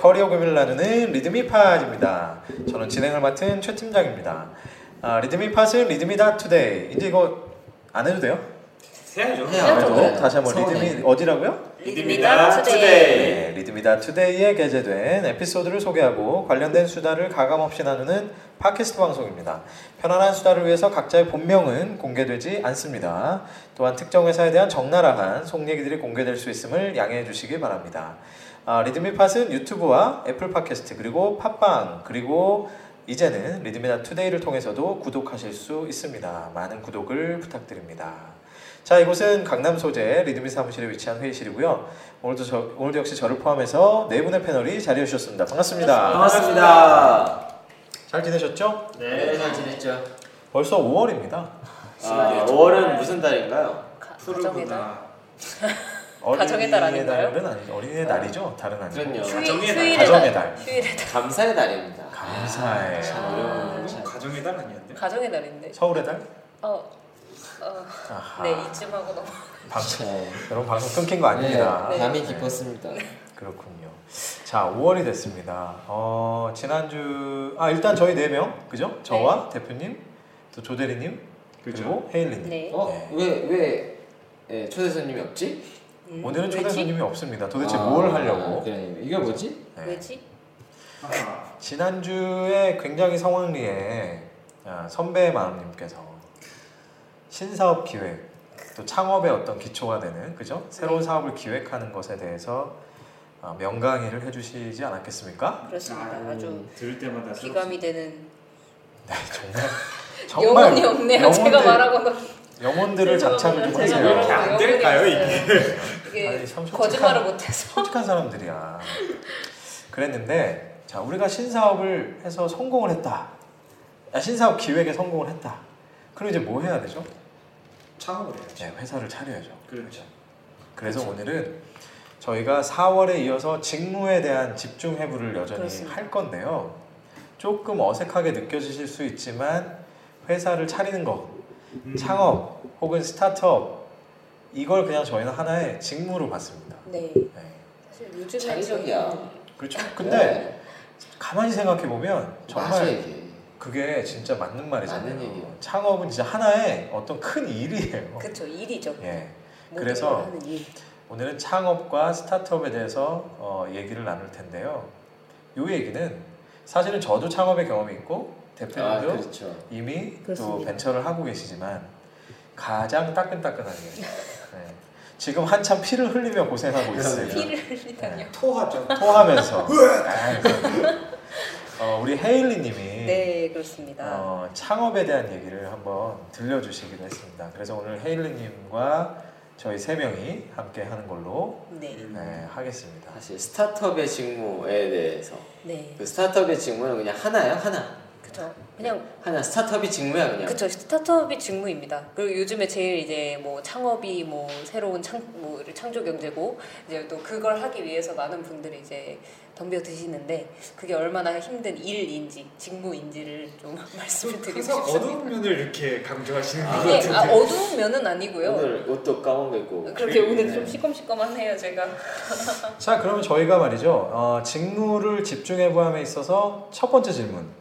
커리어 고민을 나누는 리드미팟입니다. 저는 진행을 맡은 최 팀장입니다. 아, 리드미팟은 리드미다 투데이. 이제 이거 안 해도 돼요? 해야죠. 해야죠. 안 해도 다시 한번 서운해. 리드미 어디라고요? 리드미다 투데이. 네, 리드미다 투데이에 게재된 에피소드를 소개하고 관련된 수다를 가감없이 나누는 팟캐스트 방송입니다. 편안한 수다를 위해서 각자의 본명은 공개되지 않습니다. 또한 특정 회사에 대한 적나라한 속 얘기들이 공개될 수 있음을 양해해 주시기 바랍니다. 아, 리드미팟은 유튜브와 애플 팟캐스트 그리고 팟빵 그리고 이제는 리드미다 투데이를 통해서도 구독하실 수 있습니다. 많은 구독을 부탁드립니다. 자, 이곳은 강남 소재 리드미 사무실에 위치한 회의실이고요. 오늘도 저, 오늘도 역시 저를 포함해서 네 분의 패널이 자리해 주셨습니다. 반갑습니다. 반갑습니다. 잘 지내셨죠? 네, 잘 지냈죠? 벌써 5월입니다. 아, 5월은 무슨 달인가요? 가? 푸르구나. 가정의 달 아닌가요? 달은 아니죠. 어린이의 날이죠. 다른 아니고. 그럼요. 휴일, 가정의 달. 휴일의 가정의 달. 달. 휴일의 달. 감사의 달입니다. 감사해. 참 아. 어려운 참. 가정의 달 아니었는데? 가정의 달인데. 서울의 달? 어, 어. 네 이쯤 하고 넘어. 방송. 네. 여러분 방송 끊긴 거 아닙니다. 네. 감이 깊었습니다. 그렇군요. 자, 5월이 됐습니다. 어, 지난주 아 일단 저희 네 명, 그죠? 저와 대표님, 또 조대리님, 그죠. 그리고 헤일리님. 네. 어? 네. 왜, 왜 예, 초대 손님이 없지? 음, 오늘은 초대? 손님이 없습니다. 도대체 아, 뭘 하려고? 그래, 이게 뭐지? 네. 왜지? 지난주에 굉장히 성황리에 아, 선배 마음님께서 신사업 기획 또 창업의 어떤 기초가 되는 그죠 새로운 네. 사업을 기획하는 것에 대해서 아, 명강의를 해주시지 않았겠습니까? 그렇습니다. 아, 아주 들을 때마다 기감이 되는 네 정말 영혼이 없네요. 제가 영혼들, 말하고도 영혼들을 장착을 좀 제가 하세요. 안 될까요, 없어요. 이게 아니, 참 솔직한- 거짓말을 못해서. 솔직한 사람들이야. 그랬는데 자 우리가 신사업을 해서 성공을 했다. 야, 신사업 기획에 성공을 했다. 그럼 이제 뭐 해야 되죠? 창업을 해야죠. 네, 회사를 차려야죠. 그렇죠. 그래서 오늘은 저희가 4월에 이어서 직무에 대한 집중 해부를 여전히 그렇습니다. 할 건데요. 조금 어색하게 느껴지실 수 있지만 회사를 차리는 거, 음. 창업 혹은 스타트업 이걸 그냥 저희는 하나의 직무로 봤습니다. 네. 네. 사실 요즘에 창의적이야. 그렇죠. 근데 가만히 생각해 보면 정말 맞아. 그게 진짜 맞는 말이잖아요. 맞는 얘기예요. 창업은 진짜 하나의 어떤 큰 일이에요. 그쵸 일이죠. 예. 그래서 일. 오늘은 창업과 스타트업에 대해서 어, 얘기를 나눌 텐데요. 이 얘기는 사실은 저도 창업의 경험이 있고 아, 대표님도 그렇죠. 이미 또 그렇습니다. 벤처를 하고 계시지만 가장 따끈따끈하게 네. 지금 한참 피를 흘리며 고생하고 있어요. 피를 흘리다니요. 토하죠. 토하면서 아, 그래서, 어, 우리 헤일리님이 네 그렇습니다. 어, 창업에 대한 얘기를 한번 들려주시기로 했습니다. 그래서 오늘 헤일리님과 저희 세 명이 함께 하는 걸로 네. 네, 하겠습니다. 사실 스타트업의 직무에 대해서 네. 그 스타트업의 직무는 그냥 하나요? 하나. 그쵸. 그냥 하나 스타트업이 직무야 그냥. 그쵸 스타트업이 직무입니다. 그리고 요즘에 제일 이제 뭐 창업이 뭐 새로운 창 뭐 창조 경제고 이제 또 그걸 하기 위해서 많은 분들이 이제 덤벼 드시는데 그게 얼마나 힘든 일인지 직무인지를 좀 말씀을 드리고 싶습니다. 어두운 면을 이렇게 강조하시는 것 이게 같은데. 아, 어두운 면은 아니고요. 오늘 옷도 까먹고. 그렇게 오늘 네. 좀 시꺼시꺼만해요 제가. 자, 그러면 저희가 말이죠. 어, 직무를 집중해부함에 있어서 첫 번째 질문.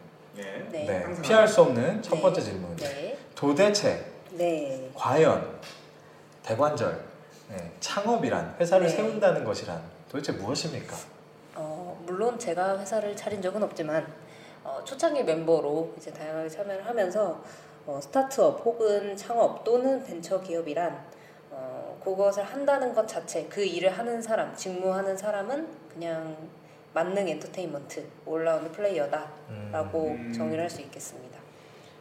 네. 네. 피할 수 없는 첫 네. 번째 질문. 네. 도대체, 네. 과연, 대관절, 네, 창업이란, 회사를 네. 세운다는 것이란 도대체 무엇입니까? 어, 물론 제가 회사를 차린 적은 없지만 어, 초창기 멤버로 이제 다양하게 참여를 하면서 어, 스타트업 혹은 창업 또는 벤처 기업이란 어, 그것을 한다는 것 자체 그 일을 하는 사람 직무하는 사람은 그냥 만능 엔터테인먼트 올라운드 플레이어다라고 음. 정의를 할 수 있겠습니다.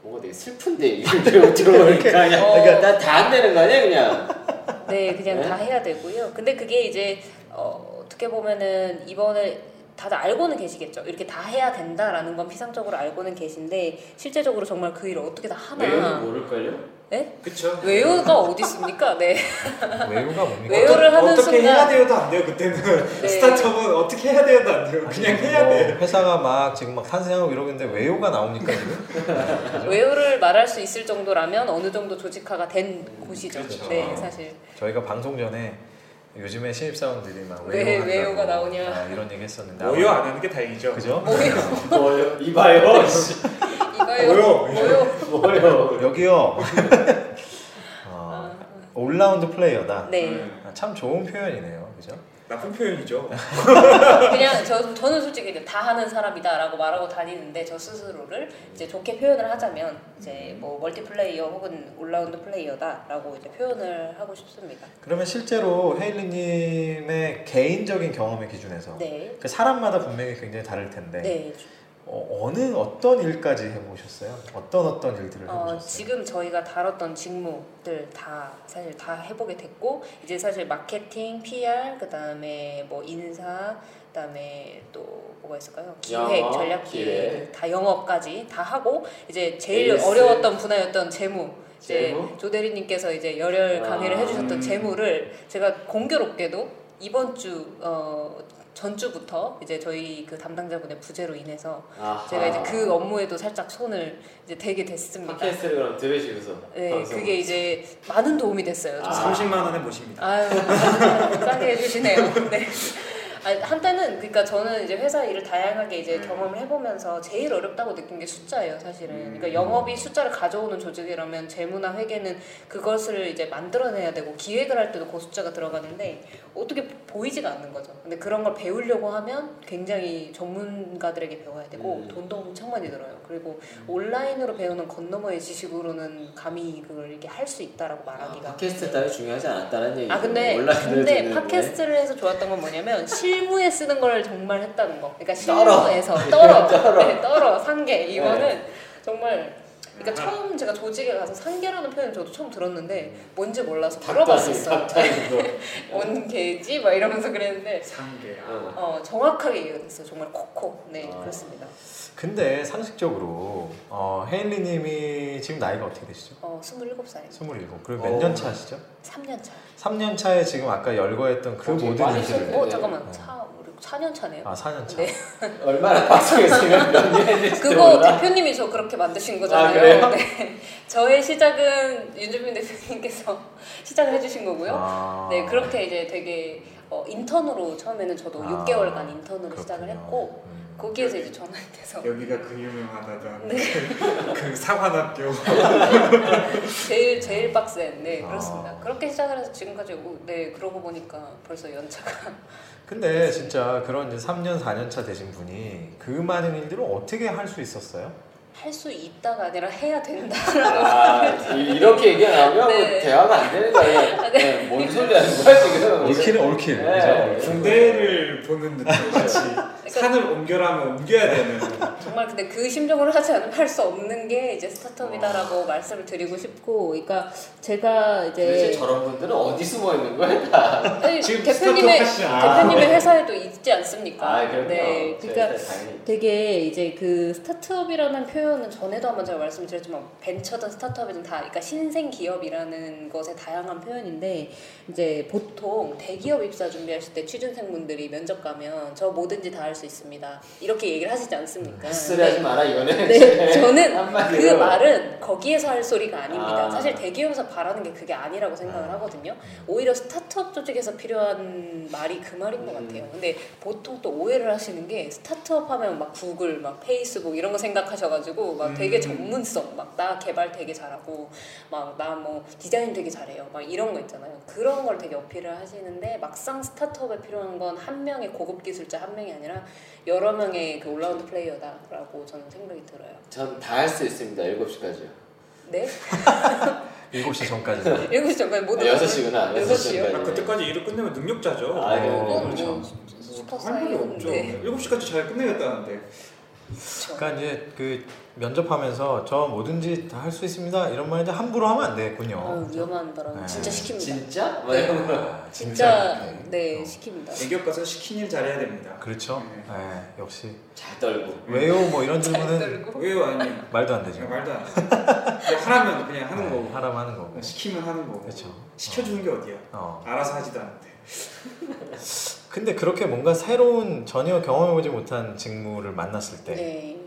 뭐가 되게 슬픈데 이걸 들어 들어보니까 그냥 어. 그러니까 난다 안 되는 거 아니야 그냥. 네, 그냥 네? 다 해야 되고요. 근데 그게 이제 어, 어떻게 보면은 이번에 다들 알고는 계시겠죠. 이렇게 다 해야 된다라는 건 피상적으로 알고는 계신데 실제적으로 정말 그 일을 어떻게 다 하나? 모를걸요? 네? 그쵸. 외우가 어디 있습니까? 네. 외우가 뭡니까? 외우를 하는 어떻게 순간- 해야 돼요도 안 돼요 그때는 네. 스타트업은 어떻게 해야 돼요도 안 돼요 그냥 해야 뭐 돼 회사가 막 지금 막 탄생하고 이러고 있는데 외우가 나옵니까 지금? 그죠? 외우를 말할 수 있을 정도라면 어느 정도 조직화가 된 곳이죠. 그렇죠. 네, 사실. 저희가 방송 전에 요즘에 신입사원들이 막 왜, 외요가 한다고, 나오냐. 아, 이런 얘기 했었는데 모여 안 하는 게 다행이죠. 그죠? 뭐요? 이봐요. 뭐요? 뭐요? 뭐요? 여기요. 어, 올라운드 플레이어다. 네. 음, 아, 참 좋은 표현이네요. 그죠? 나쁜 표현이죠. 그냥 저, 저는 솔직히 다 하는 사람이다라고 말하고 다니는데 저 스스로를 이제 좋게 표현을 하자면 이제 뭐 멀티플레이어 혹은 올라운드 플레이어다라고 이제 표현을 하고 싶습니다. 그러면 실제로 헤일리님의 개인적인 경험의 기준에서 네. 그 사람마다 분명히 굉장히 다를 텐데 네. 어, 느 어떤 일까지 해보셨어요? 어떤 어떤 일들을 어, 해보셨어요? 지금 저희가 다뤘던 직무들 다 사실 다 해보게 됐고 이제 사실 마케팅, PR, 그 다음에 뭐 인사, 그 다음에 또 뭐가 있을까요? 기획, 영업, 전략 기획, 기획. 다 영업까지 다 하고 이제 제일 에이스. 어려웠던 분야였던 재무. 이제 재무? 조 대리님께서 이제 열혈 강의를 아, 해주셨던 음. 재무를 제가 공교롭게도 이번 주 어, 전주부터 이제 저희 그 담당자분의 부재로 인해서 아하. 제가 이제 그 업무에도 살짝 손을 이제 대게 됐습니다. 팟캐스트를 그럼 들으시면서 네, 방송. 그게 이제 많은 도움이 됐어요. 아. 정말. 30만 원에 모십니다. 아유, 싸게 해주시네요. 네. 아, 한때는 그러니까 저는 이제 회사 일을 다양하게 이제 경험을 해보면서 제일 어렵다고 느낀 게 숫자예요, 사실은. 그러니까 영업이 숫자를 가져오는 조직이라면 재무나 회계는 그것을 이제 만들어내야 되고 기획을 할 때도 그 숫자가 들어가는데 어떻게 보이지가 않는 거죠. 근데 그런 걸 배우려고 하면 굉장히 전문가들에게 배워야 되고 음. 돈도 엄청 많이 들어요. 그리고 온라인으로 배우는 건너머의 지식으로는 감히 그걸 이렇게 할 수 있다라고 말하기가. 팟캐스트 따위 중요하지 않았다는 얘기. 아 근데 근데. 팟캐스트를 해서 좋았던 건 뭐냐면 실 무에 쓰는 걸 정말 했다는 거. 그러니까. 실무에서 떨어, 떨어. 네, 떨어 상계 이거는 네. 정말 그러니까 아하. 처음 제가 조직에 가서 상계라는 표현 저도 처음 들었는데 뭔지 몰라서 물어봤었어요. 닭다리 그거. 뭔 개지? 막 이러면서 그랬는데 상계. 어. 어 정확하게 이해가 됐어요. 정말 콕콕. 네 아. 그렇습니다. 근데 상식적으로 어, 헤일리님이 지금 나이가 어떻게 되시죠? 어 27살입니다. 27. 그리고 어. 몇년 차시죠? 3년 차. 3년 차에 지금 아까 열거했던 그 어, 모든 일들을 네. 어 잠깐만 네. 차 4년 차네요. 아 4년 차. 네. 얼마나 방송했으면 몇년 했는지 그거 몰라. 대표님이 저 그렇게 만드신 거잖아요. 아, 그래요? 네. 저의 시작은 윤주빈 대표님께서 시작을 해주신 거고요. 아. 네, 그렇게 이제 되게 어, 인턴으로 처음에는 저도 아, 6개월간 인턴으로 그렇군요. 시작을 했고 음. 거기에서 이제 전환이 돼서 여기가 그 유명하다던 네. 그, 그 사관학교. 제일 제일 빡센 네 아. 그렇습니다. 그렇게 시작을 해서 지금까지 오고 네 그러고 보니까 벌써 연차가 근데 진짜 그런 이제 3년 4년 차 되신 분이 그 많은 일들을 어떻게 할 수 있었어요? 할 수 있다가 아니라 해야 된다. 아, 이- 이렇게 얘기가 나오면 네. 뭐 대화가 안 되는 거예요. 아, 네. 뭔 소리 하는 거야 지금? 올킬은 올킬. 네. 군대를 보는 듯 한 같이 산을 옮겨라면 옮겨야 되는. 정말 근데 그 심정으로 하지 않으면 할 수 없는 게 이제 스타트업이다라고 말씀을 드리고 싶고, 그러니까 제가 도대체 이제 저런 분들은 어디 숨어 있는 거야 다? 아니, 지금 대표님의 하시잖아. 대표님의 회사에도 있지 않습니까? 아, 그럼요. 네, 그러니까. 되게 이제 그 스타트업이라는 표현은 전에도 한번 제가 말씀드렸지만 벤처든 스타트업이든 다 그러니까 신생 기업이라는 것의 다양한 표현인데 이제 보통 대기업 입사 준비하실 때 취준생분들이 면접 가면 저 뭐든지 다 할수 있습니다 이렇게 얘기를 하시지 않습니까? 헛소리 하지 마라 이거는. 네, 저는 그. 말은 거기에서 할 소리가 아닙니다. 아. 사실 대기업에서 바라는 게 그게 아니라고 생각을 하거든요. 오히려 스타트업 조직에서 필요한 말이 그 말인 것 음. 같아요. 근데 보통 또 오해를 하시는 게 스타트업 하면 막 구글, 막 페이스북 이런 거 생각하셔가지고 막 되게 음. 전문성, 막 나 개발 되게 잘하고 막 나 뭐 디자인 되게 잘해요. 막 이런 거 있잖아요. 그런 걸 되게 어필을 하시는데 막상 스타트업에 필요한 건 한 명의 고급 기술자 한 명이 아니라 여러 명의 그 올라운드 플레이어다라고 저는 생각이 들어요. 전 다 할 수 있습니다. 7시까지요. 네? 7시 전까지. 7시 전까지 모두 아, 6시구나. 여섯 시요? 아, 그때까지 일을 끝내면 능력자죠. 아, 어, 그럼 그렇죠. 뭐뭐 슈퍼 할 말이 없죠. 사이인데 7시까지 잘 끝내겠다는데. 그러니까 이제 그 면접하면서 저 뭐든지 다 할 수 있습니다. 이런 말 이제 함부로 하면 안 되겠군요. 어, 위험한 발언 네. 진짜 시킵니다. 진짜? 뭐 네. 아, 진짜. 네 어. 시킵니다. 대기업 가서 시킨 일 잘해야 됩니다. 그렇죠. 네. 네, 역시 잘 떨고. 왜요? 뭐 이런 잘 질문은. 왜요? 아니 말도 안 되죠. 그냥 말도 안 돼. 그냥 하라면 그냥 하는 네, 거고. 하라면 하는 거고. 시키면 하는 거고. 그렇죠. 시켜주는 게 어디야? 어. 알아서 하지도 않는데. 근데 그렇게 뭔가 새로운 전혀 경험해보지 못한 직무를 만났을 때 네.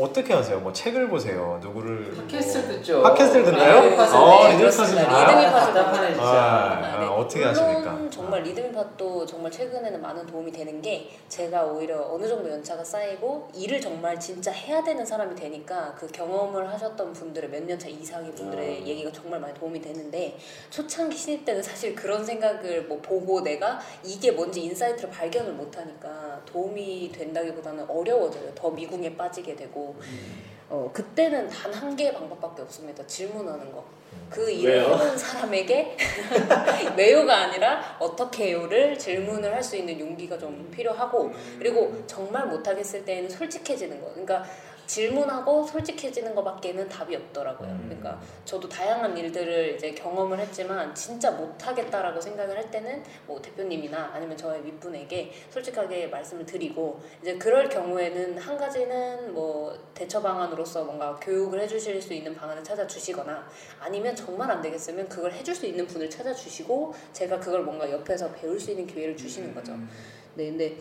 어떻게 하세요? 뭐 책을 보세요. 누구를 팟캐스트 뭐... 듣죠. 팟캐스트 듣나요? 리드미 어, 네, 리드미 아, 팟은 답답하네 진짜. 아, 아, 네. 아, 어떻게 하십니까? 정말 리드미 팟도 정말 최근에는 많은 도움이 되는 게 제가 오히려 어느 정도 연차가 쌓이고 일을 정말 진짜 해야 되는 사람이 되니까 그 경험을 하셨던 분들의 몇 년 차 이상의 분들의 음. 얘기가 정말 많이 도움이 되는데 초창기 신입 때는 사실 그런 생각을 뭐 보고 내가 이게 뭔지 insight를 발견을 못 하니까 도움이 된다기보다는 어려워져요. 더 미궁에 빠지게 되고 어, 그때는 단 한 개의 방법밖에 없습니다. 질문하는 거. 그 일을 왜요? 해본 사람에게 왜요가 아니라 어떻게 해요를 질문을 할 수 있는 용기가 좀 필요하고 그리고 정말 못하겠을 때에는 솔직해지는 거. 그러니까 질문하고 솔직해지는 것밖에는 답이 없더라고요. 음. 그러니까 저도 다양한 일들을 이제 경험을 했지만 진짜 못하겠다라고 생각을 할 때는 뭐 대표님이나 아니면 저의 윗분에게 솔직하게 말씀을 드리고 이제 그럴 경우에는 한 가지는 뭐 대처 방안으로서 뭔가 교육을 해주실 수 있는 방안을 찾아주시거나 아니면 정말 안 되겠으면 그걸 해줄 수 있는 분을 찾아주시고 제가 그걸 뭔가 옆에서 배울 수 있는 기회를 주시는 거죠. 네, 근데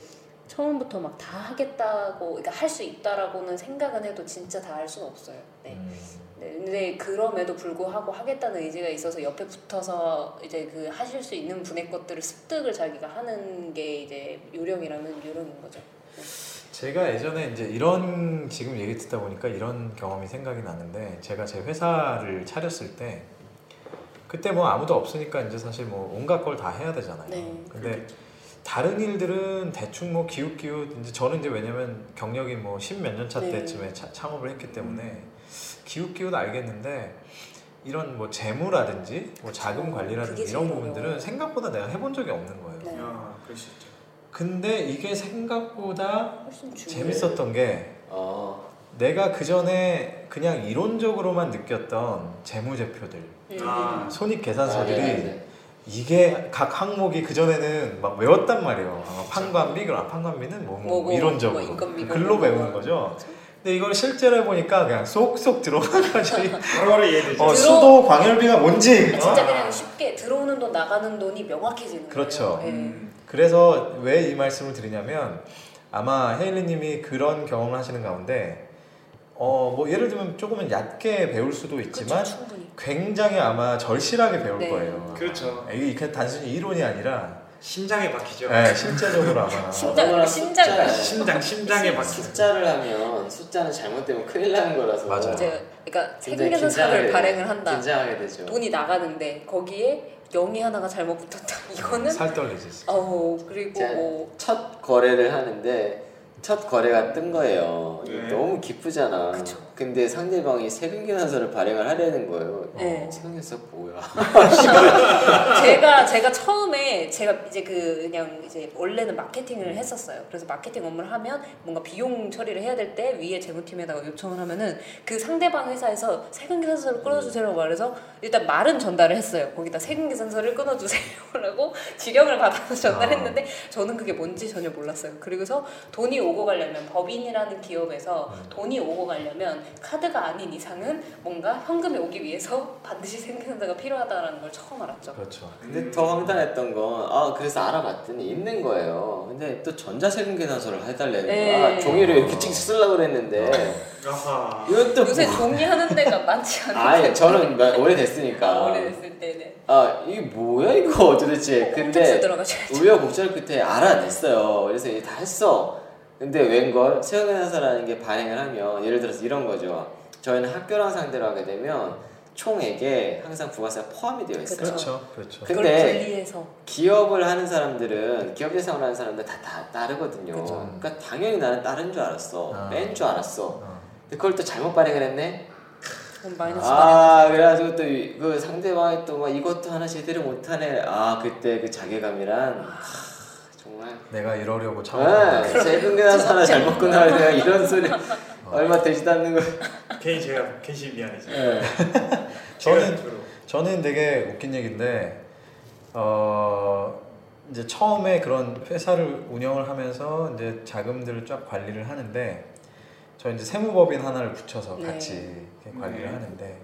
처음부터 막 다 하겠다고, 그러니까 할 수 있다라고는 생각은 해도 진짜 다 할 수는 없어요. 네. 음, 네, 근데 그럼에도 불구하고 하겠다는 의지가 있어서 옆에 붙어서 이제 그 하실 수 있는 분의 것들을 습득을 자기가 하는 게 이제 요령이라면 요령인 거죠. 제가 예전에 이제 이런 지금 얘기 듣다 보니까 이런 경험이 생각이 나는데 제가 제 회사를 차렸을 때 그때 뭐 아무도 없으니까 이제 사실 뭐 온갖 걸 다 해야 되잖아요. 네. 근데 다른 일들은 대충 뭐 기웃기웃 이제 저는 이제 왜냐면 경력이 뭐 십 몇 년차 네. 때쯤에 차- 창업을 했기 때문에 기웃기웃 알겠는데 이런 뭐 재무라든지 뭐 자금 관리라든지 이런 부분들은. 생각보다 내가 해본 적이 없는 거예요. 네. 야, 수 있죠. 근데 이게 생각보다. 재밌었던 게 어. 내가 그 전에 그냥 이론적으로만 느꼈던 재무제표들, 음. 아. 손익계산서들이 아, 네, 네. 이게 각 항목이 그 전에는 막 외웠단 말이에요. 아, 판관비, 그럼 판관비는 뭐, 뭐, 뭐고, 이론적으로 뭐 인건비, 글로. 배우는 거죠. 근데 이걸 실제로 해보니까 그냥 쏙쏙 들어가가지고 바로바로 이해되죠. 어, 들어- 수도 광열비가 뭔지 진짜 어? 그냥 쉽게 들어오는 돈 나가는 돈이 명확해지는 그렇죠. 거예요. 네. 음. 그래서 왜 이 말씀을 드리냐면 아마 헤일리님이 그런 경험을 하시는 가운데 어 뭐 예를 들면 조금은 얕게 배울 수도 있지만 그렇죠, 충분히. 굉장히 아마 절실하게 배울 네. 거예요. 그렇죠. 이게 그냥 단순히 이론이 아니라 심장에 박히죠. 네, 실제적으로 아마 심장, 심장. 심장 심장에 박히죠. 숫자를 하면 숫자는 잘못되면 큰일 나는 거라서 맞아요. 제가 그러니까 세금계산서를 긴장하게- 발행을 한다. 긴장하게 되죠. 돈이 나가는데 거기에 0이 하나가 잘못 붙었다. 이거는 살 떨리지. 어우 그리고 자, 뭐첫 거래를 하는데 첫 거래가 뜬 거예요. 네. 너무 기쁘잖아. 그쵸. 근데 상대방이 세금계산서를 발행을 하려는 거예요. 네. 세금계산서 뭐야? 제가 제가 처음에 제가 이제 그 그냥 이제 원래는 마케팅을 했었어요. 그래서 마케팅 업무를 하면 뭔가 비용 처리를 해야 될 때 위에 재무팀에다가 요청을 하면은 그 상대방 회사에서 세금 계산서를 끊어주세요라고 말해서 일단 말은 전달을 했어요. 거기다 세금 계산서를 끊어주세요라고 지령을 받아서 전달했는데 저는 그게 뭔지 전혀 몰랐어요. 그리고서 돈이 오고 가려면 법인이라는 기업에서 돈이 오고 가려면 카드가 아닌 이상은 뭔가 현금이 오기 위해서 반드시 세금 계산서가 필요하다라는 걸 처음 알았죠. 그렇죠. 근데 더 황당했던 건, 아, 그래서 알아봤더니 있는 거예요. 근데 또 전자세금 계산서를 해달래는 네. 거야. 아, 종이를 이렇게 찍 쓰려고 그랬는데. 이것도 요새 뭐- 종이 하는 데가 많지 않아요. 아니, 저는 몇- 오래됐으니까. 오래됐을 때는 아, 이게 뭐야, 이거 도대체. 홈택스 근데. 우여곡절 끝에 알아냈어요. 그래서 다 했어. 근데 웬걸 세금계산서라는 게 발행을 하면 예를 들어서 이런 거죠. 저희는 학교랑 상대로 하게 되면 총액에 항상 부가세가 포함이 되어 있어요. 그렇죠. 그렇죠. 그- 그걸 근데 분리해서 기업을 하는 사람들은 기업 대상을 하는 사람들 다, 다 따르거든요. 그쵸. 그러니까 당연히 나는 따른 줄 알았어. 아. 뺀줄 알았어. 어. 근데 그걸 또 잘못 발행을 했네. 아 그래가지고 또 그 상대방이 또 막 이것도 하나 제대로 못하네. 아 그때 그 자괴감이란 하, 정말. 내가 이러려고 참아. 네, 세금계산 하나 잘못 끊어야 내가 이런 소리 얼마 되지도 않는 거. 괜히 제가 괜히 미안해지. 네. 저는- 주로. 저는 되게 웃긴 얘기인데 어 이제 처음에 그런 회사를 운영을 하면서 이제 자금들을 쫙 관리를 하는데 저 이제 세무법인 하나를 붙여서 네. 같이 관리를 네. 하는데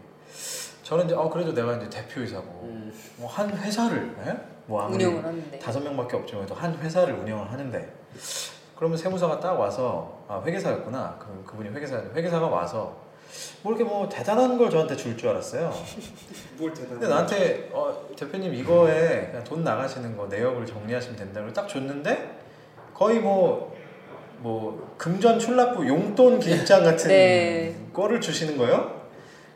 저는 이제 어 그래도 내가 이제 대표이사고 음, 뭐한 회사를 예? 뭐 아무리 운영을 하는데 다섯 명밖에 없지만 또한 회사를 운영을 하는데 그러면 세무사가 딱 와서 아 회계사였구나. 그 그분이 회계사 회계사가 와서 뭐 이렇게 뭐 대단한 걸 저한테 줄 줄 알았어요. 뭘 대단해. 근데 나한테 어, 대표님 이거에 그냥 돈 나가시는 거 내역을 정리하시면 된다고 딱 줬는데 거의 뭐. 뭐 금전 출납부 용돈 기입장 같은 네. 거를 주시는 거예요.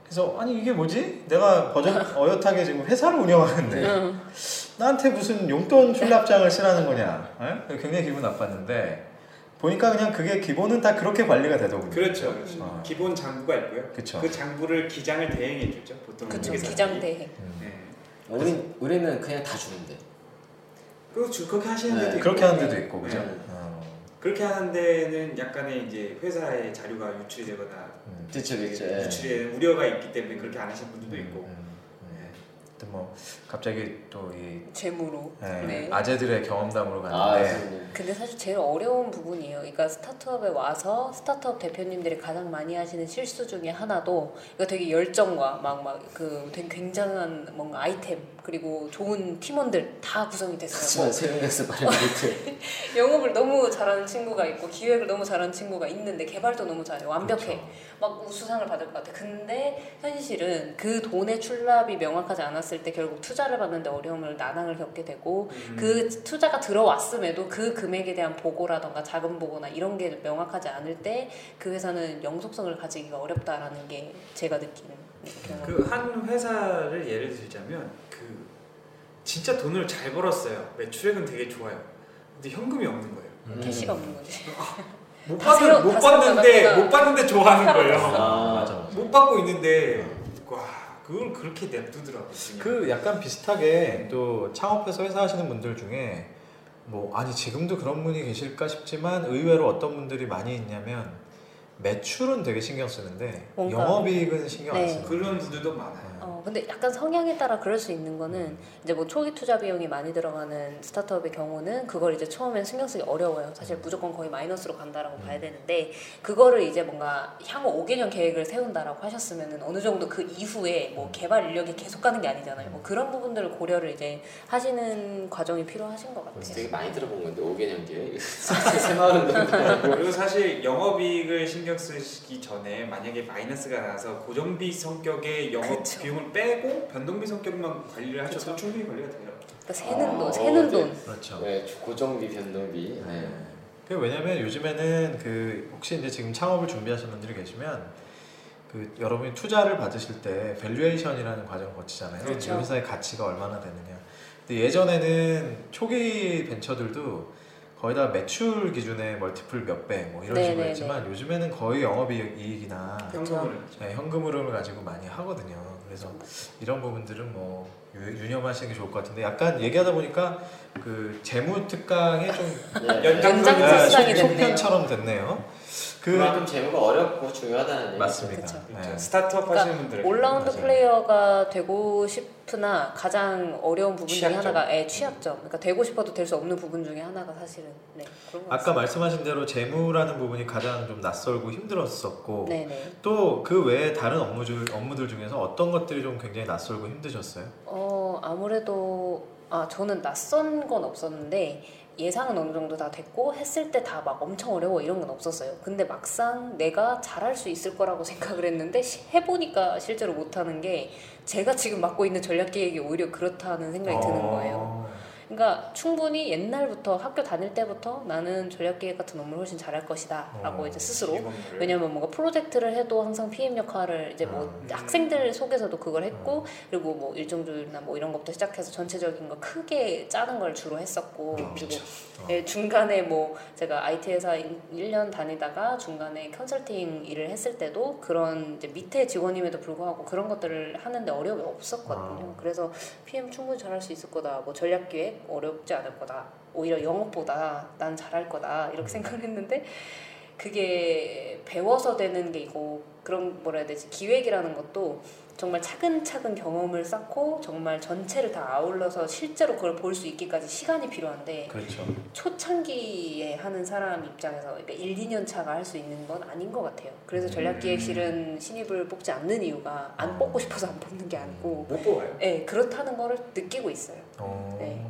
그래서 아니 이게 뭐지? 내가 버전 어엿하게 지금 회사를 운영하는데 응. 나한테 무슨 용돈 출납장을 쓰라는 거냐? 에? 굉장히 기분 나빴는데 보니까 그냥 그게 기본은 다 그렇게 관리가 되더군요. 그렇죠. 그렇죠. 어. 기본 장부가 있고요. 그쵸. 그 장부를 기장을 대행해 주죠. 보통 그쵸 회계사들이. 기장 대행. 음. 네. 우리 우리는 그냥 다 주는데. 주- 그렇게 하시는 네. 데도 있고. 그렇게 하는 데도 있고 그죠? 네. 어. 그렇게 하는 데는 약간의 이제 회사의 자료가 유출이 되거나 음. 그쵸 그쵸. 유출에 우려가 있기 때문에 그렇게 안 하시는 분들도 있고. 음, 음. 하여튼 뭐 갑자기 또이 재무로. 네, 네. 아재들의 경험담으로 아, 갔는데 그럼요. 근데 사실 제일 어려운 부분이에요. 그러니까 스타트업에 와서 스타트업 대표님들이 가장 많이 하시는 실수 중에 하나도 그러니까 되게 열정과 막 막 그 되게 굉장한 뭔가 아이템 그리고 좋은 팀원들 다 구성이 됐어요. 세금에서 말을 못해. 영업을 너무 잘하는 친구가 있고 기획을 너무 잘하는 친구가 있는데 개발도 너무 잘해 완벽해 그렇죠. 막 우수상을 받을 것 같아 근데 현실은 그 돈의 출납이 명확하지 않았을 때 결국 투자를 받는데 어려움을 난항을 겪게 되고 음. 그 투자가 들어왔음에도 그 금액에 대한 보고라던가 자금 보고나 이런 게 명확하지 않을 때 그 회사는 영속성을 가지기가 어렵다라는 게 제가 느끼는 그 한 회사를 예를 들자면 그 진짜 돈을 잘 벌었어요. 매출액은 되게 좋아요. 근데 현금이 없는 거예요. 음. 캐시가 없는 거지 못 받는 못 받는데. 못 받는데 좋아하는 거예요. 아, 맞아 맞아. 못 받고 있는데 와 그걸 그렇게 냅두더라고. 그 약간 비슷하게 또 창업해서 회사 하시는 분들 중에 뭐 아니 지금도 그런 분이 계실까 싶지만 의외로 어떤 분들이 많이 있냐면 매출은 되게 신경 쓰는데 영업이익은 신경 안 네. 쓰는 그런 분들도 많아요. 어, 근데 약간 성향에 따라 그럴 수 있는 거는 이제 뭐 초기 투자 비용이 많이 들어가는 스타트업의 경우는 그걸 이제 처음엔 신경 쓰기 어려워요. 사실 무조건 거의 마이너스로 간다라고 봐야 되는데 그거를 이제 뭔가 향후 5개년 계획을 세운다라고 하셨으면은 어느 정도 그 이후에 뭐 개발 인력이 계속 가는 게 아니잖아요. 뭐 그런 부분들을 고려를 이제 하시는 과정이 필요하신 것 같아요. 되게 많이 들어본 건데 5개년 뒤에 새마을 정도. 그리고 사실 영업이익을 신경 쓰시기 전에 만약에 마이너스가 나서 고정비 성격의 영업 그쵸. 비용을 빼고 변동비 성격만 관리를 하셔도. 충분히 관리가 돼요. 그러니까 새는 아, 돈, 새는 어, 돈. 그렇죠. 네, 고정비 변동비. 네. 네. 그 왜냐면 요즘에는 그 혹시 이제 지금 창업을 준비하시는 분들이 계시면 그 여러분이 투자를 받으실 때 valuation이라는 과정을 거치잖아요. 그렇죠. 이 회사의 가치가 얼마나 되느냐. 근데 예전에는 초기 벤처들도 거의 다 매출 기준의 multiple 몇 배 뭐 이런 네, 식으로 네, 했지만 요즘에는 거의 영업이익이나 그렇죠. 현금을 네, 현금 흐름을 가지고 많이 하거든요. 그래서 이런 부분들은 뭐 유- 유념하시는 게 좋을 것 같은데 약간 얘기하다 보니까 그 재무 특강이 좀 네. 연장 연장 네, 됐네요. 속편처럼 됐네요. 그 그만큼 재무가 어렵고 중요하다는 얘기. 맞습니다. 그쵸. 네. 스타트업 그러니까 하시는 분들 올라운드 맞아요. 플레이어가 되고 싶으나 가장 어려운 부분 중에 취약점. 하나가 예, 취약점. 그러니까 되고 싶어도 될 수 없는 부분 중에 하나가 사실은 네, 그런 것 아까 같습니다. 말씀하신 대로 재무라는 부분이 가장 좀 낯설고 힘들었었고 네네. 또그 외에 다른 업무들 업무들 중에서 어떤 것들이 좀 굉장히 낯설고 힘드셨어요? 어 아무래도 아 저는 낯선 건 없었는데 예상은 어느 정도 다 됐고 했을 때 다 막 엄청 어려워 이런 건 없었어요. 근데 막상 내가 잘할 수 있을 거라고 생각을 했는데 시- 해보니까 실제로 못하는 게 제가 지금 맡고 있는 전략 기획이 오히려 그렇다는 생각이 드는 어. 거예요. 그러니까 충분히 옛날부터 학교 다닐 때부터 나는 전략기획 같은 업무를 훨씬 잘할 것이다 라고 어, 이제 스스로. 왜냐면 뭔가 프로젝트를 해도 항상 PM 역할을 이제 뭐 음. 학생들 속에서도 그걸 했고 그리고 뭐 일정주나 뭐 이런 것부터 시작해서 전체적인 거 크게 짜는 걸 주로 했었고 어, 그리고 어. 예, 중간에 뭐 제가 IT 회사 1년 다니다가 중간에 컨설팅 일을 했을 때도 그런 이제 밑에 직원임에도 불구하고 그런 것들을 하는데 어려움이 없었거든요. 아. 그래서 PM 충분히 잘할 수 있을 거다. 뭐 전략 기획 어렵지 않을 거다. 오히려 영업보다 난 잘할 거다. 이렇게 생각을 했는데 그게 배워서 되는 게 이고 그런 뭐라 해야 되지 기획이라는 것도 정말 차근차근 경험을 쌓고 정말 전체를 다 아울러서 실제로 그걸 볼 수 있기까지 시간이 필요한데 그렇죠. 초창기에 하는 사람 입장에서 그러니까 1, 2년 차가 할 수 있는 건 아닌 것 같아요. 그래서 전략기획실은 신입을 뽑지 않는 이유가 안 뽑고 싶어서 안 뽑는 게 아니고 못 뽑아요. 네, 그렇다는 거를 느끼고 있어요. 어. 네.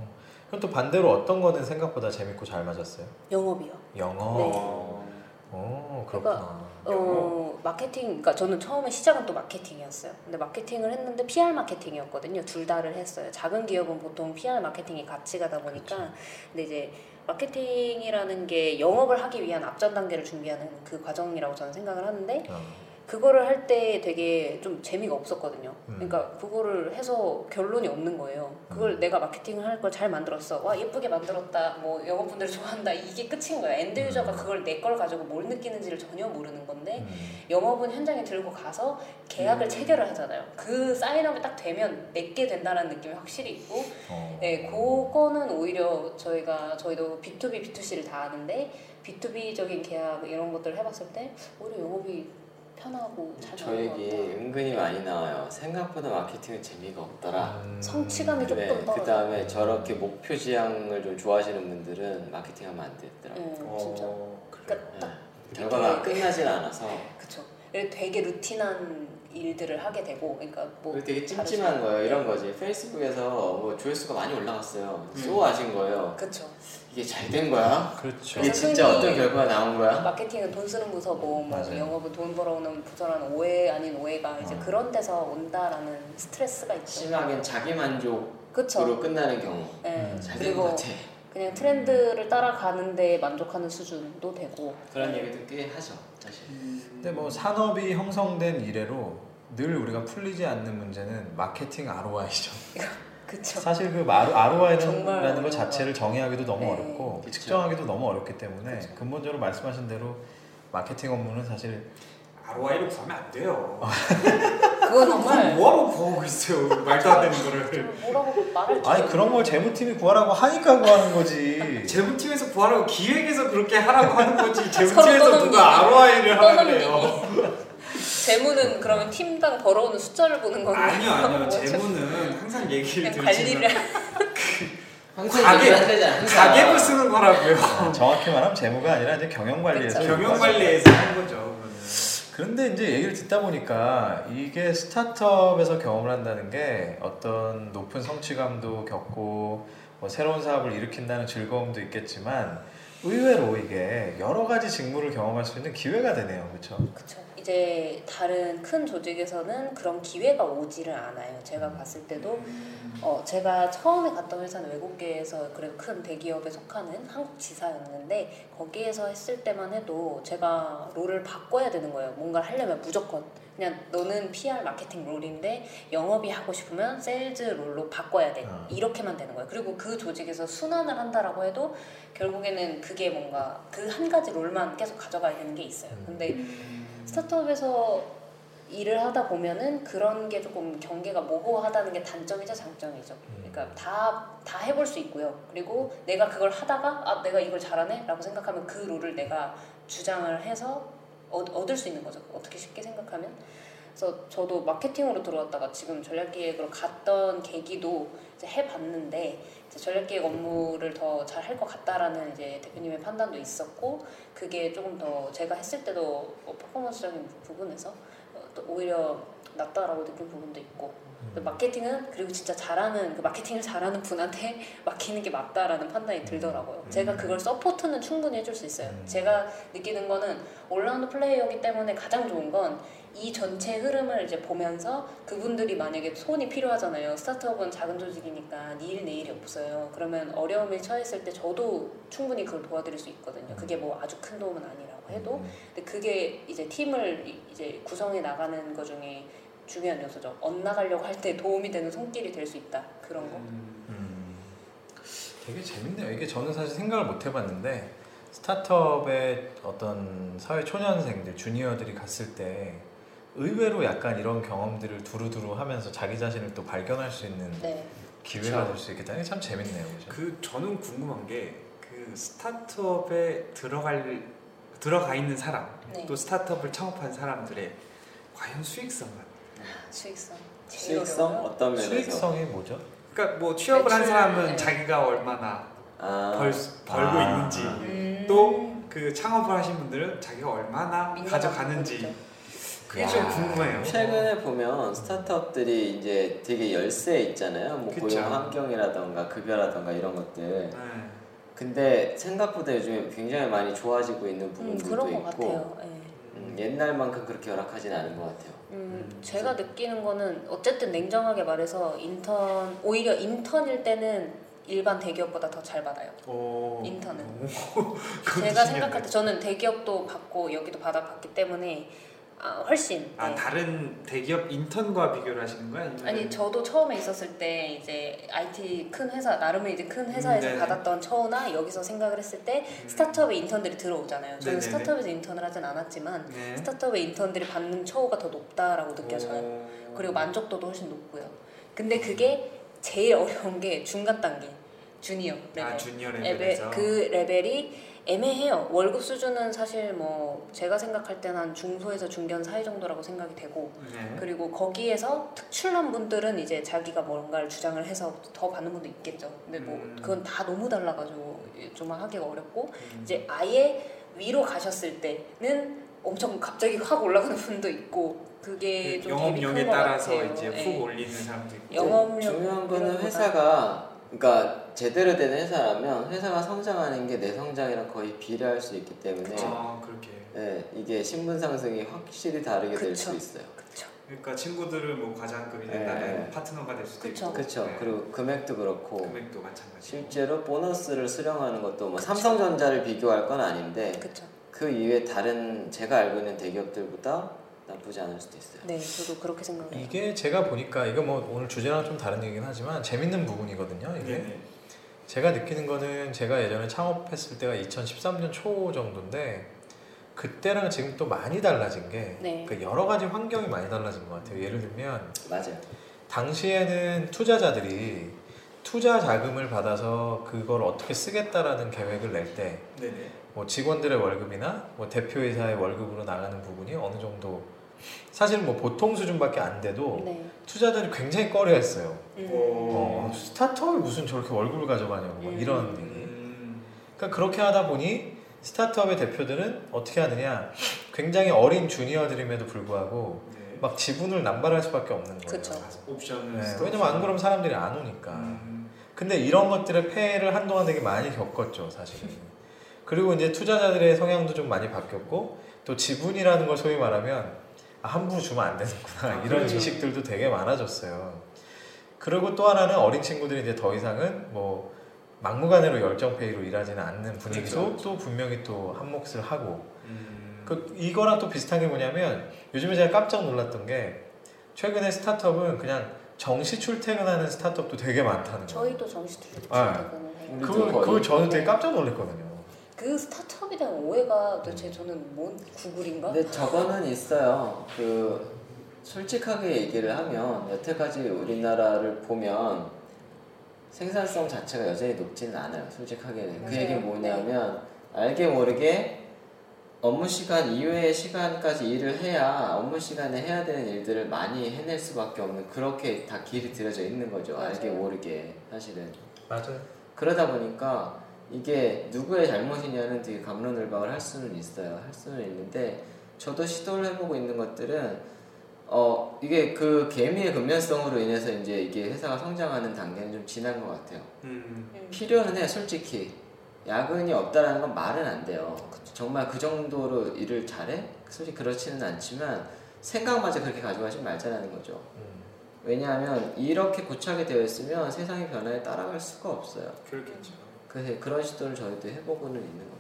그럼 또 반대로 어떤 거는 생각보다 재밌고 잘 맞았어요? 영업이요. 영어. 네. 오 그렇구나. 어 마케팅 그러니까 저는 처음에 시작은 또 마케팅이었어요. 근데 마케팅을 했는데 PR 마케팅이었거든요. 둘 다를 했어요. 작은 기업은 보통 PR 마케팅이 같이 가다 보니까 그렇죠. 근데 이제 마케팅이라는 게 영업을 하기 위한 앞전 단계를 준비하는 그 과정이라고 저는 생각을 하는데 어. 그거를 할 때 되게 좀 재미가 없었거든요. 음. 그러니까 그거를 해서 결론이 없는 거예요. 그걸 음. 내가 마케팅을 할 걸 잘 만들었어. 와 예쁘게 만들었다. 뭐 영업분들이 좋아한다. 이게 끝인 거야. end user가 음. 그걸 내 걸 가지고 뭘 느끼는지를 전혀 모르는 건데 음. 영업은 현장에 들고 가서 계약을 음. 체결을 하잖아요. 그 sign up이 딱 되면 내게 된다는 느낌이 확실히 있고, 어. 네, 그거는 오히려 저희가 저희도 B2B, B2C를 다 하는데 B2B적인 계약 이런 것들을 해봤을 때 오히려 영업이 편하고 잘저 나는 것 얘기 같아요. 은근히 많이 나와요. 생각보다 마케팅은 재미가 없더라. 음. 성취감이 조금 네, 떨어져요. 그 다음에 저렇게 목표 지향을 좀 좋아하시는 분들은 마케팅 하면 안 되더라고요. 네, 진짜. 어, 그러니까 네. 딱 결과가 끝나진 않아서 그쵸. 되게 루틴한 일들을 하게 되고, 그러니까 뭐 되게. 찜찜한 거예요. 이런 거지. 페이스북에서 뭐 조회수가 많이 올라갔어요. 음. 쏘 하신 거예요. 그쵸. 이게 잘 된 거야? 그렇죠. 이게 진짜 흔히 어떤 결과가 나온 거야? 마케팅은 돈 쓰는 부서고 뭐 맞아요. 영업은 돈 벌어오는 부서라는 오해 아닌 오해가 이제 어. 그런 데서 온다라는 스트레스가 있죠. 심하게는 자기 만족으로. 끝나는 경우. 예. 음. 잘된것 그리고 같아. 그냥 트렌드를 따라가는데 만족하는 수준도 되고. 그런 얘기도 꽤 하죠. 사실. 근데 뭐 산업이 형성된 이래로 늘 우리가 풀리지 않는 문제는 마케팅 ROI죠. 그쵸. 사실 그 ROI라는 정말 것. 자체를 정의하기도 너무 네. 어렵고 그쵸. 측정하기도 너무 어렵기 때문에 그쵸. 근본적으로 말씀하신 대로 마케팅 업무는 사실 ROI를 구하면 안 돼요. 그건 정말 뭐하러 구하고 있어요? 말도 안 되는 거를. 뭐라고 줄 아니 그런 걸 재무팀이 구하라고 하니까 구하는 거지. 재무팀에서 구하라고 기획에서 그렇게 하라고 하는 거지. 재무팀에서. 누가 ROI를 하라. 그래요. 재무는 그러면 팀당 벌어오는 숫자를 보는 건데. 아니요, 아니요. 뭐 재무는 항상 얘기를 항상 가계-. 가계부 쓰는 거라고요. 정확히 말하면 재무가 아니라 이제 경영 관리에서. 경영 관리에서 하는 거죠. 그런데 이제 얘기를 듣다 보니까 이게 스타트업에서 경험을 한다는 게 어떤 높은 성취감도 겪고 뭐 새로운 사업을 일으킨다는 즐거움도 있겠지만 의외로 이게 여러 가지 직무를 경험할 수 있는 기회가 되네요, 그렇죠? 그쵸. 이제 다른 큰 조직에서는 그런 기회가 오지를 않아요. 제가 봤을 때도 어, 제가 처음에 갔던 회사는 외국계에서 그래도 큰 대기업에 속하는 한국 지사였는데 거기에서 했을 때만 해도 제가 role을 바꿔야 되는 거예요. 뭔가를 하려면 무조건 그냥 너는 PR 마케팅 role인데 영업이 하고 싶으면 세일즈 role로 바꿔야 돼. 어. 이렇게만 되는 거예요. 그리고 그 조직에서 순환을 한다라고 해도 결국에는 그게 뭔가 그 한 가지 롤만 계속 가져가야 되는 게 있어요. 음. 근데 스타트업에서 일을 하다 보면은 그런 게 조금 경계가 모호하다는 게 단점이죠 장점이죠. 그러니까 다 다 해볼 수 있고요. 그리고 내가 그걸 하다가 아 내가 이걸 잘하네? 라고 생각하면 그 롤을 내가 주장을 해서 얻, 얻을 수 있는 거죠. 어떻게 쉽게 생각하면? 그래서 저도 마케팅으로 들어왔다가 지금 전략기획으로 갔던 계기도 이제 해봤는데 전략기획 업무를 더 잘 할 것 같다라는 이제 대표님의 판단도 있었고 그게 조금 더 제가 했을 때도 뭐 퍼포먼스적인 부분에서 어, 또 오히려 낫다라고 느낀 부분도 있고 근데 마케팅은 그리고 진짜 잘하는 그 마케팅을 잘하는 분한테 맡기는 게 맞다라는 판단이 들더라고요. 음. 제가 그걸 support는 충분히 해줄 수 있어요. 음. 제가 느끼는 거는 올라운드 플레이어이기 때문에 가장 좋은 건 이 전체 흐름을 이제 보면서 그분들이 만약에 손이 필요하잖아요. 스타트업은 작은 조직이니까 내일 내일이 없어요. 그러면 어려움에 처했을 때 저도 충분히 그걸 도와드릴 수 있거든요. 그게 뭐 아주 큰 도움은 아니라고 해도 음. 근데 그게 이제 팀을 이- 이제 구성해 나가는 것 중에 중요한 요소죠. 엇나가려고 할 때 도움이 되는 손길이 될 수 있다. 그런 거. 음, 되게 재밌네요. 이게 저는 사실 생각을 못 해봤는데 스타트업에 어떤 사회 초년생들, 주니어들이 갔을 때 의외로 약간 이런 경험들을 두루두루 하면서 자기 자신을 또 발견할 수 있는 네. 기회가. 될 수 있겠다는 게 참 재밌네요, 그죠? 그 저는 궁금한 게 그 스타트업에 들어갈 들어가 있는 사람 네. 또 스타트업을 창업한 사람들의 과연 수익성은 수익성. 수익성. 어떤 면에서? 수익성이 뭐죠? 그러니까 뭐 취업을 한 사람은 네. 자기가 얼마나 아, 벌, 벌고 아. 있는지 음. 또그 창업을 하신 분들은 자기가 얼마나 가져가는지 부분이죠. 그게 야, 좀 궁금해요. 최근에 보면 스타트업들이 이제 되게 열세 있잖아요. 뭐 그쵸. 고용 환경이라던가 급여라던가 이런 것들. 네. 근데 생각보다 요즘에 굉장히 많이 좋아지고 있는 음, 부분들도 그런 것 있고 같아요. 예. 음, 옛날만큼 그렇게 열악하진 않은 것 같아요. 음, 음, 제가 느끼는 거는 어쨌든 냉정하게 말해서 인턴 오히려 인턴일 때는 일반 대기업보다 더 잘 받아요. 오. 인턴은. 오. 제가. 생각할 때 저는 대기업도 받고 여기도 받아봤기 때문에 아, 훨씬 아 네. 다른 대기업 인턴과 비교를 하시는 거야? 아니면 아니 저도 처음에 있었을 때 이제 IT 큰 회사 나름의 이제 큰 회사에서 음. 받았던 처우나 여기서 생각을 했을 때 음. 스타트업에 인턴들이 들어오잖아요. 저는 네네네. 스타트업에서 인턴을 하진 않았지만 네. 스타트업의 인턴들이 받는 처우가 더 높다라고 느껴져요. 오. 그리고 만족도도 훨씬 높고요. 근데 그게 제일 어려운 게 중간 단계 주니어 레벨. 아 주니어 레벨 레벨에서 그 레벨이 애매해요. 월급 수준은 사실 뭐 제가 생각할 때는 한 중소에서 중견 사이 정도라고 생각이 되고 네. 그리고 거기에서 특출난 분들은 이제 자기가 뭔가를 주장을 해서 더 받는 분도 있겠죠. 근데 뭐 음. 그건 다 너무 달라가지고 좀 하기가 어렵고 음. 이제 아예 위로 가셨을 때는 엄청 갑자기 확 올라가는 분도 있고 그게 그좀 영업력에 따라서 같아요. 이제 네. 훅 올리는 사람도 있고 영업력 중요한 거는 회사가 그러니까 제대로 된 회사라면 회사가 성장하는 게 내 성장이랑 거의 비례할 수 있기 때문에 아 그렇게 네, 이게 신분 상승이 확실히 다르게 될 수. 있어요. 그쵸. 그러니까 친구들을 뭐 과장급이 네, 된다면 네. 파트너가 될 수도 그쵸. 있고 그렇죠. 네. 그리고 금액도 그렇고 금액도 마찬가지 실제로 보너스를 수령하는 것도 뭐 그쵸. 삼성전자를 비교할 건 아닌데 그쵸. 그 이외 다른 제가 알고 있는 대기업들보다 나쁘지 않을 수도 있어요. 네, 저도 그렇게 생각해요. 이게 제가 보니까 이거 뭐 오늘 주제랑 좀 다른 얘기긴 하지만 재밌는 부분이거든요. 이게 네네. 제가 느끼는 거는 제가 예전에 창업했을 때가 2013년 초 정도인데 그때랑 지금 또 많이 달라진 게 네. 그 여러 가지 환경이 많이 달라진 것 같아요. 예를 들면 맞아요. 당시에는 투자자들이 투자 자금을 받아서 그걸 어떻게 쓰겠다라는 계획을 낼 때 뭐. 직원들의 월급이나 뭐 대표이사의 월급으로 나가는 부분이 어느 정도 사실 뭐 보통 수준밖에 안 돼도 네. 투자자들이 굉장히 꺼려했어요. 음. 어, 스타트업이 무슨 저렇게 월급을 가져가냐고 막 음. 이런 얘기. 음. 그러니까 그렇게 하다 보니 스타트업의 대표들은 어떻게 하느냐 굉장히 어린 주니어들임에도 불구하고 네. 막 지분을 남발할 수밖에 없는 거예요. 그쵸. 옵션을 네, 왜냐면 안 그러면 사람들이 안 오니까. 음. 근데 이런 것들의 폐해를 한동안 되게 많이 겪었죠, 사실은. 그리고 이제 투자자들의 성향도 좀 많이 바뀌었고 또 지분이라는 걸 소위 말하면 아, 함부로 주면 안 되는구나 아, 이런 그렇죠. 인식들도 되게 많아졌어요. 그리고 또 하나는 어린 친구들이 이제 더 이상은 뭐 막무가내로 열정페이로 일하지는 않는 분위기도 그렇죠, 또 분명히 또 한몫을 하고 음. 그 이거랑 또 비슷한 게 뭐냐면 요즘에 제가 깜짝 놀랐던 게 최근에 스타트업은 그냥 정시 출퇴근하는 스타트업도 되게 많다는 거예요. 저희도 정시 아. 출퇴근을 해요. 그거 거의- 그거 저는 되게 깜짝 놀랐거든요. 그 스타트업에 대한 오해가 도대체 저는 뭔 구글인가? 근데 저거는 있어요. 그 솔직하게 얘기를 하면 여태까지 우리나라를 보면 생산성 자체가 여전히 높지는 않아요. 솔직하게는 그 맞아요. 얘기는 뭐냐면 알게 모르게 업무 시간 이외의 시간까지 일을 해야 업무 시간에 해야 되는 일들을 많이 해낼 수밖에 없는 그렇게 다 길이 들여져 있는 거죠. 알게 맞아요. 모르게 사실은. 맞아요. 그러다 보니까 이게 누구의 잘못이냐는 되게 감론을박을 할 수는 있어요. 할 수는 있는데 저도 시도를 해보고 있는 것들은 어 이게 그 개미의 근면성으로 인해서 이제 이게 회사가 성장하는 단계는 좀 지난 것 같아요. 음. 음. 필요는 해 솔직히 야근이 없다라는 건 말은 안 돼요. 정말 그 정도로 일을 잘해? 솔직히 그렇지는 않지만 생각마저 그렇게 가져가지 말자라는 거죠. 음. 왜냐하면 이렇게 고착이 되어 있으면 세상의 변화에 따라갈 수가 없어요. 그렇겠죠. 그래서 그런 시도를 저희도 해보고는 있는 거죠.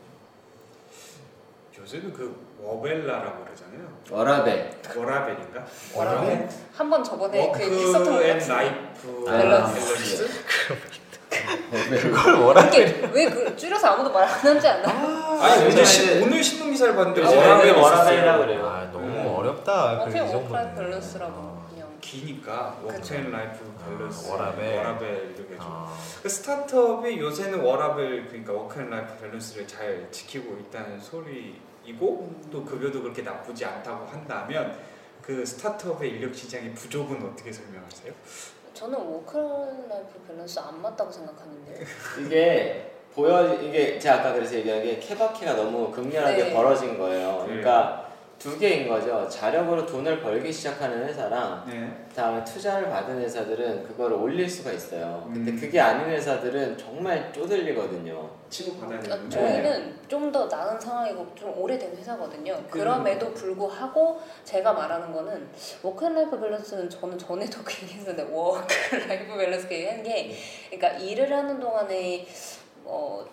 요새는 그 워벨라라고 그러잖아요. 워라벨. 워라벨인가? 워라벨? 한번 저번에 그 work 있었던 것 and 같은데. life 아, 밸런스. 그걸 이게 왜그 줄여서 아무도 말 안 하지 않아? 아니 오늘 신 오늘 신문 기사를 봤는데 애들 워라벨이라고. 그래요. 아 너무 네. 어렵다. 그 work life 정도는. balance라고 아. 기니까 그쵸. work and life balance. 아, 워라벨. 워라벨 이렇게 좀. 아. 그 스타트업이 요새는 워라벨 그러니까 work and life balance를 잘 지키고 있다는 소리이고 음. 또 급여도 그렇게 나쁘지 않다고 한다면 그 스타트업의 인력 시장의 부족은 어떻게 설명하세요? 저는 work life balance 안 맞다고 생각하는데. 이게 보여 이게 제가 아까 그래서 얘기한 게 케바케가 너무 극렬하게 네. 벌어진 거예요. 그러니까 두 개인 거죠. 자력으로 돈을 벌기 시작하는 회사랑 네. 다음에 투자를 받은 회사들은 그거를 올릴 수가 있어요. 근데 음. 그게 아닌 회사들은 정말 쪼들리거든요. 치고 받아야 그러니까. 저희는 좀더 나은 상황이고 좀 오래된 회사거든요. 그럼에도 불구하고 제가 말하는 거는 work life balance는 저는 전에도 그 얘기했는데 work life balance 그 얘기한 게 그러니까 일을 하는 동안에 어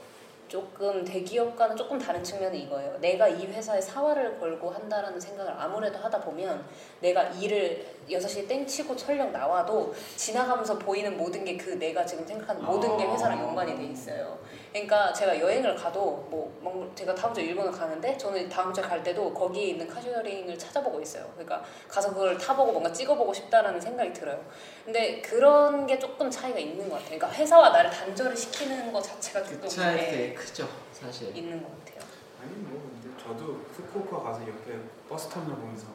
조금 대기업과는 조금 다른 측면이 이거예요. 내가 이 회사에 사활을 걸고 한다라는 생각을 아무래도 하다 보면 내가 일을 6시에 땡 치고 철령 나와도 지나가면서 보이는 모든 게 그 내가 지금 생각하는 모든 게 회사랑 연관이 돼 있어요. 그러니까 제가 여행을 가도 뭐뭐 제가 다음 주에 일본을 가는데 저는 다음 주에 갈 때도 거기에 있는 car sharing을 찾아보고 있어요. 그러니까 가서 그걸 타보고 뭔가 찍어보고 싶다라는 생각이 들어요. 근데 그런 게 조금 차이가 있는 것 같아요. 그러니까 회사와 나를 단절을 시키는 것 자체가 그 조금 차이 네, 되게 크죠, 사실. 있는 것 같아요. 아니 뭐 근데 저도 후쿠오카 가서 옆에 버스 터미널 보면서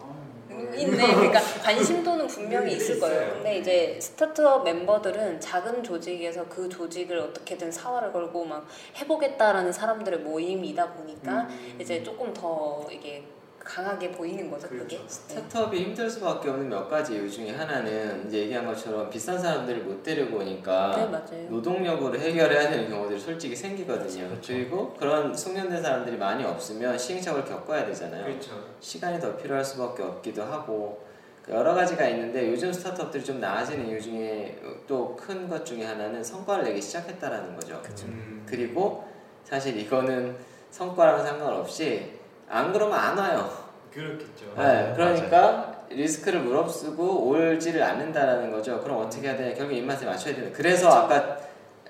있네. 그러니까 관심도는 분명히 있을 거예요. 근데 이제 스타트업 멤버들은 작은 조직에서 그 조직을 어떻게든 사활을 걸고 막 해보겠다라는 사람들의 모임이다 보니까 음. 이제 조금 더 이게 강하게 보이는 거죠. 그게. 그렇죠. 스타트업이 힘들 수밖에 없는 몇 가지 이유 중에 하나는 이제 얘기한 것처럼 비싼 사람들을 못 데리고 오니까 네 맞아요. 노동력으로 해결해야 되는 경우들이 솔직히 생기거든요. 그렇죠. 그리고 그런 숙련된 사람들이 많이 없으면 시행착오를 겪어야 되잖아요. 그렇죠. 시간이 더 필요할 수밖에 없기도 하고 그 여러 가지가 있는데 요즘 스타트업들이 좀 나아지는 이유 중에 또 큰 것 중에 하나는 성과를 내기 시작했다라는 거죠. 음. 그리고 사실 이거는 성과랑 상관없이 안 그러면 안 와요. 그렇겠죠. 네, 맞아요. 그러니까 리스크를 무릅쓰고 올지를 않는다라는 거죠. 그럼 어떻게 해야 되냐? 결국 입맛에 맞춰야 되는. 그래서 아까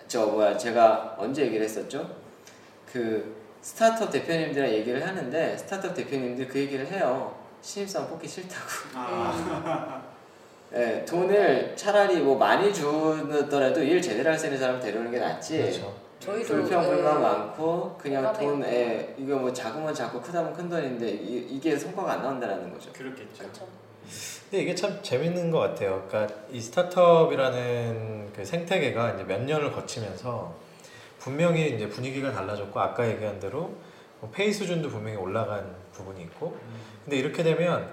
저 뭐야 제가 언제 얘기를 했었죠? 그 스타트업 대표님들이랑 얘기를 하는데 스타트업 대표님들 그 얘기를 해요. 신입사원 뽑기 싫다고. 아, 네, 돈을 차라리 뭐 많이 주더라도 일 제대로 할 수 있는 사람 데려오는 게 낫지. 그렇죠. 저희도 불평 불만 네. 많고 그냥 공감해요. 돈에 이거 뭐 작으면 작고 크다면 큰 돈인데 이, 이게 성과가 안 나온다는 거죠. 그렇겠죠. 그렇죠. 근데 이게 참 재밌는 것 같아요. 그러니까 이 스타트업이라는 그 생태계가 이제 몇 년을 거치면서 분명히 이제 분위기가 달라졌고 아까 얘기한 대로 뭐 페이 수준도 분명히 올라간 부분이 있고 근데 이렇게 되면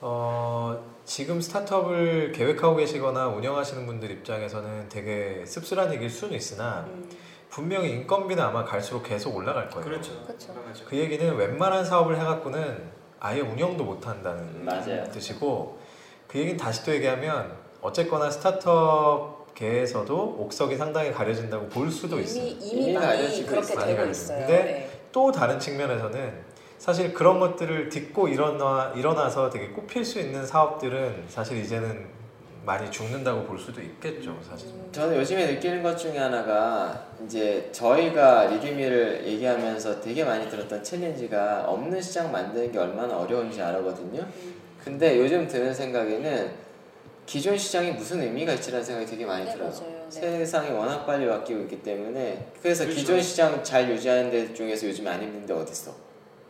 어 지금 스타트업을 계획하고 계시거나 운영하시는 분들 입장에서는 되게 씁쓸한 얘기일 수는 있으나 음, 분명히 인건비는 아마 갈수록 계속 올라갈 거예요. 그렇죠. 그렇죠. 그 얘기는 웬만한 사업을 해갖고는 아예 운영도 못 한다는 맞아요. 뜻이고 그 얘기는 다시 또 얘기하면 어쨌거나 스타트업계에서도 옥석이 상당히 가려진다고 볼 수도 있어요. 이미 이미 이미 많이 그렇게 있어요. 많이 되고. 있어요. 근데 네. 또 다른 측면에서는 사실 그런 것들을 딛고 일어나 일어나서 되게 꼽힐 수 있는 사업들은 사실 이제는 많이 죽는다고 볼 수도 있겠죠, 사실. 음, 저는 요즘에 느끼는 것 중에 하나가 이제 저희가 리뷰미를 얘기하면서 되게 많이 들었던 챌린지가 없는 시장 만드는 게 얼마나 어려운지 알거든요. 음. 근데 요즘 드는 생각에는 기존 시장이 무슨 의미가 있지라는 생각이 되게 많이 네 들어요. 맞아요. 네. 세상이 워낙 빨리 바뀌고 있기 때문에 그래서 그렇죠. 기존 시장 잘 유지하는 데 중에서 요즘 안 힘든데 어딨어?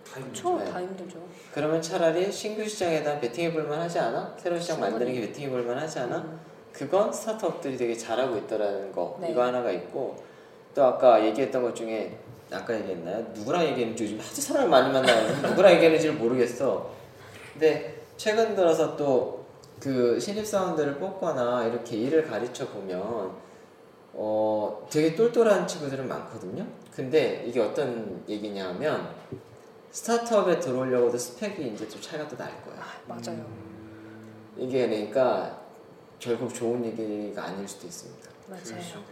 다. 힘들죠. 네. 다 힘들죠. 그러면 차라리 신규 시장에 대한 베팅해 볼만 하지 않아? 새로운 시장. 만드는 게 베팅해 볼만 하지 않아? 음. 그건 스타트업들이 되게 잘하고 있더라는 거 네. 이거 하나가 있고 또 아까 얘기했던 것 중에 아까 얘기했나요? 누구랑 얘기했는지 요즘 하도 사람을 많이 만나서 누구랑 얘기했는지를 모르겠어. 근데 최근 들어서 또 그 신입사원들을 뽑거나 이렇게 일을 가르쳐 보면 어 되게 똘똘한 친구들은 많거든요. 근데 이게 어떤 얘기냐면 스타트업에 들어오려고도 스펙이 이제 좀 차이가 또 날 거야. 아, 맞아요. 이게 그러니까 결국 좋은 얘기가 아닐 수도 있습니다. 맞아요. 그렇죠.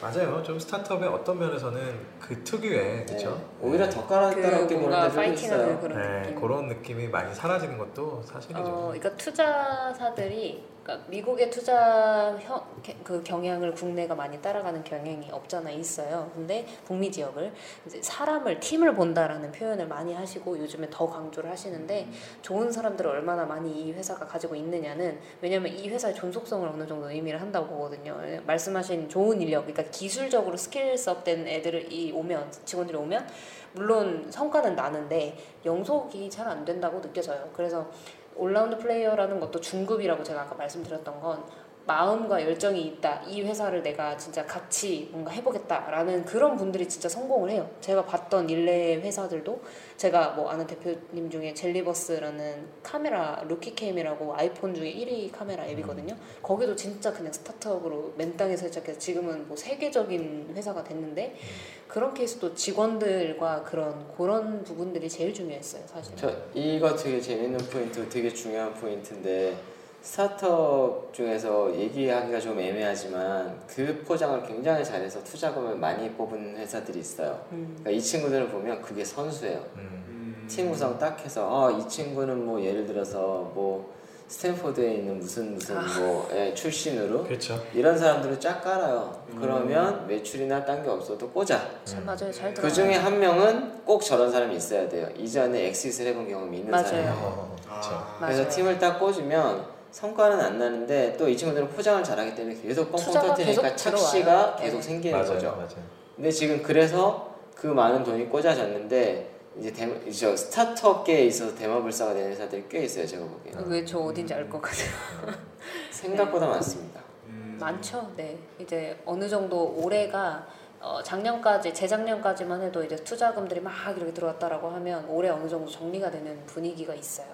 맞아요. 좀 스타트업의 어떤 면에서는 그 특유의 그렇죠. 네. 오히려 더 까다롭게 그 뭔가 파이팅하는. 그런 네, 느낌. 그런 느낌이 많이 사라지는 것도 사실이죠. 어, 그러니까 투자사들이 그러니까 미국의 투자 형, 그 경향을 국내가 많이 따라가는 경향이 없잖아 있어요. 근데 북미 지역을 이제 사람을 팀을 본다라는 표현을 많이 하시고 요즘에 더 강조를 하시는데 좋은 사람들을 얼마나 많이 이 회사가 가지고 있느냐는 왜냐면 이 회사의 존속성을 어느 정도 의미를 한다고 보거든요. 말씀하신 좋은 인력, 그러니까 기술적으로 skills up된 애들을 이 오면 직원들이 오면 물론 성과는 나는데 영속이 잘 안 된다고 느껴져요. 그래서 올라운드 플레이어라는 것도 중급이라고 제가 아까 말씀드렸던 건 마음과 열정이 있다. 이 회사를 내가 진짜 같이 뭔가 해보겠다라는 그런 분들이 진짜 성공을 해요. 제가 봤던 일례 회사들도 제가 뭐 아는 대표님 중에 젤리버스라는 카메라 루키캠이라고 아이폰 중에 1위 카메라 앱이거든요. 거기도 진짜 그냥 스타트업으로 맨 땅에서 시작해서 지금은 뭐 세계적인 회사가 됐는데 그런 케이스도 직원들과 그런 그런 부분들이 제일 중요했어요, 사실. 저 이거 되게 재밌는 포인트, 되게 중요한 포인트인데 스타트업 중에서 얘기하기가 좀 애매하지만 그 포장을 굉장히 잘해서 투자금을 많이 뽑은 회사들이 있어요. 음. 그러니까 이 친구들을 보면 그게 선수예요. 음. 음. 팀 구성 딱 해서 아, 이 친구는 뭐 예를 들어서 뭐 스탠포드에 있는 무슨 무슨 뭐 예, 출신으로 그렇죠. 이런 사람들을 쫙 깔아요. 음. 그러면 매출이나 딴 게 없어도 꽂아. 잘 맞아요, 잘 들어. 그 중에 한 명은 꼭 저런 사람이 있어야 돼요. 이전에 엑시스를 해본 경험이 있는 맞아요. 사람. 어, 그렇죠. 아. 그래서 맞아요. 팀을 딱 꽂으면 성과는 안 나는데 또 이 친구들은 포장을 잘하기 때문에 계속 뻥뻥 터트리니까 착시가 들어와요. 계속 네. 생기는 맞아요, 거죠. 맞아요. 근데 지금 그래서 그 많은 돈이 꽂아졌는데 이제 대, 이제 스타트업계에 있어서 대마불사가 되는 회사들이 꽤 있어요. 제가 보기에는 왜 저 어딘지 알 것 같아요. 생각보다 많습니다. 음. 많죠. 네. 이제 어느 정도 올해가 어, 작년까지 재작년까지만 해도 이제 투자금들이 막 이렇게 들어왔다라고 하면 올해 어느 정도 정리가 되는 분위기가 있어요.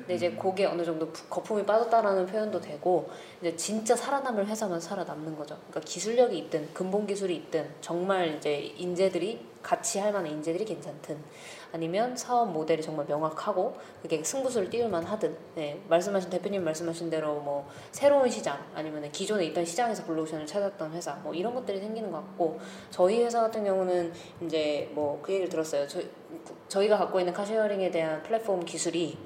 근데 이제 그게 어느 정도 부- 거품이 빠졌다라는 표현도 되고 이제 진짜 살아남을 회사만 살아남는 거죠. 그러니까 기술력이 있든 근본 기술이 있든 정말 이제 인재들이 같이 할 만한 인재들이 괜찮든 아니면 사업 모델이 정말 명확하고 그게 승부수를 띄울만 하든 네, 말씀하신 대표님 말씀하신 대로 뭐 새로운 시장 아니면 기존에 있던 시장에서 블루오션을 찾았던 회사 뭐 이런 것들이 생기는 것 같고 저희 회사 같은 경우는 이제 뭐 그 얘기를 들었어요. 저, 저희가 갖고 있는 car sharing에 대한 플랫폼 기술이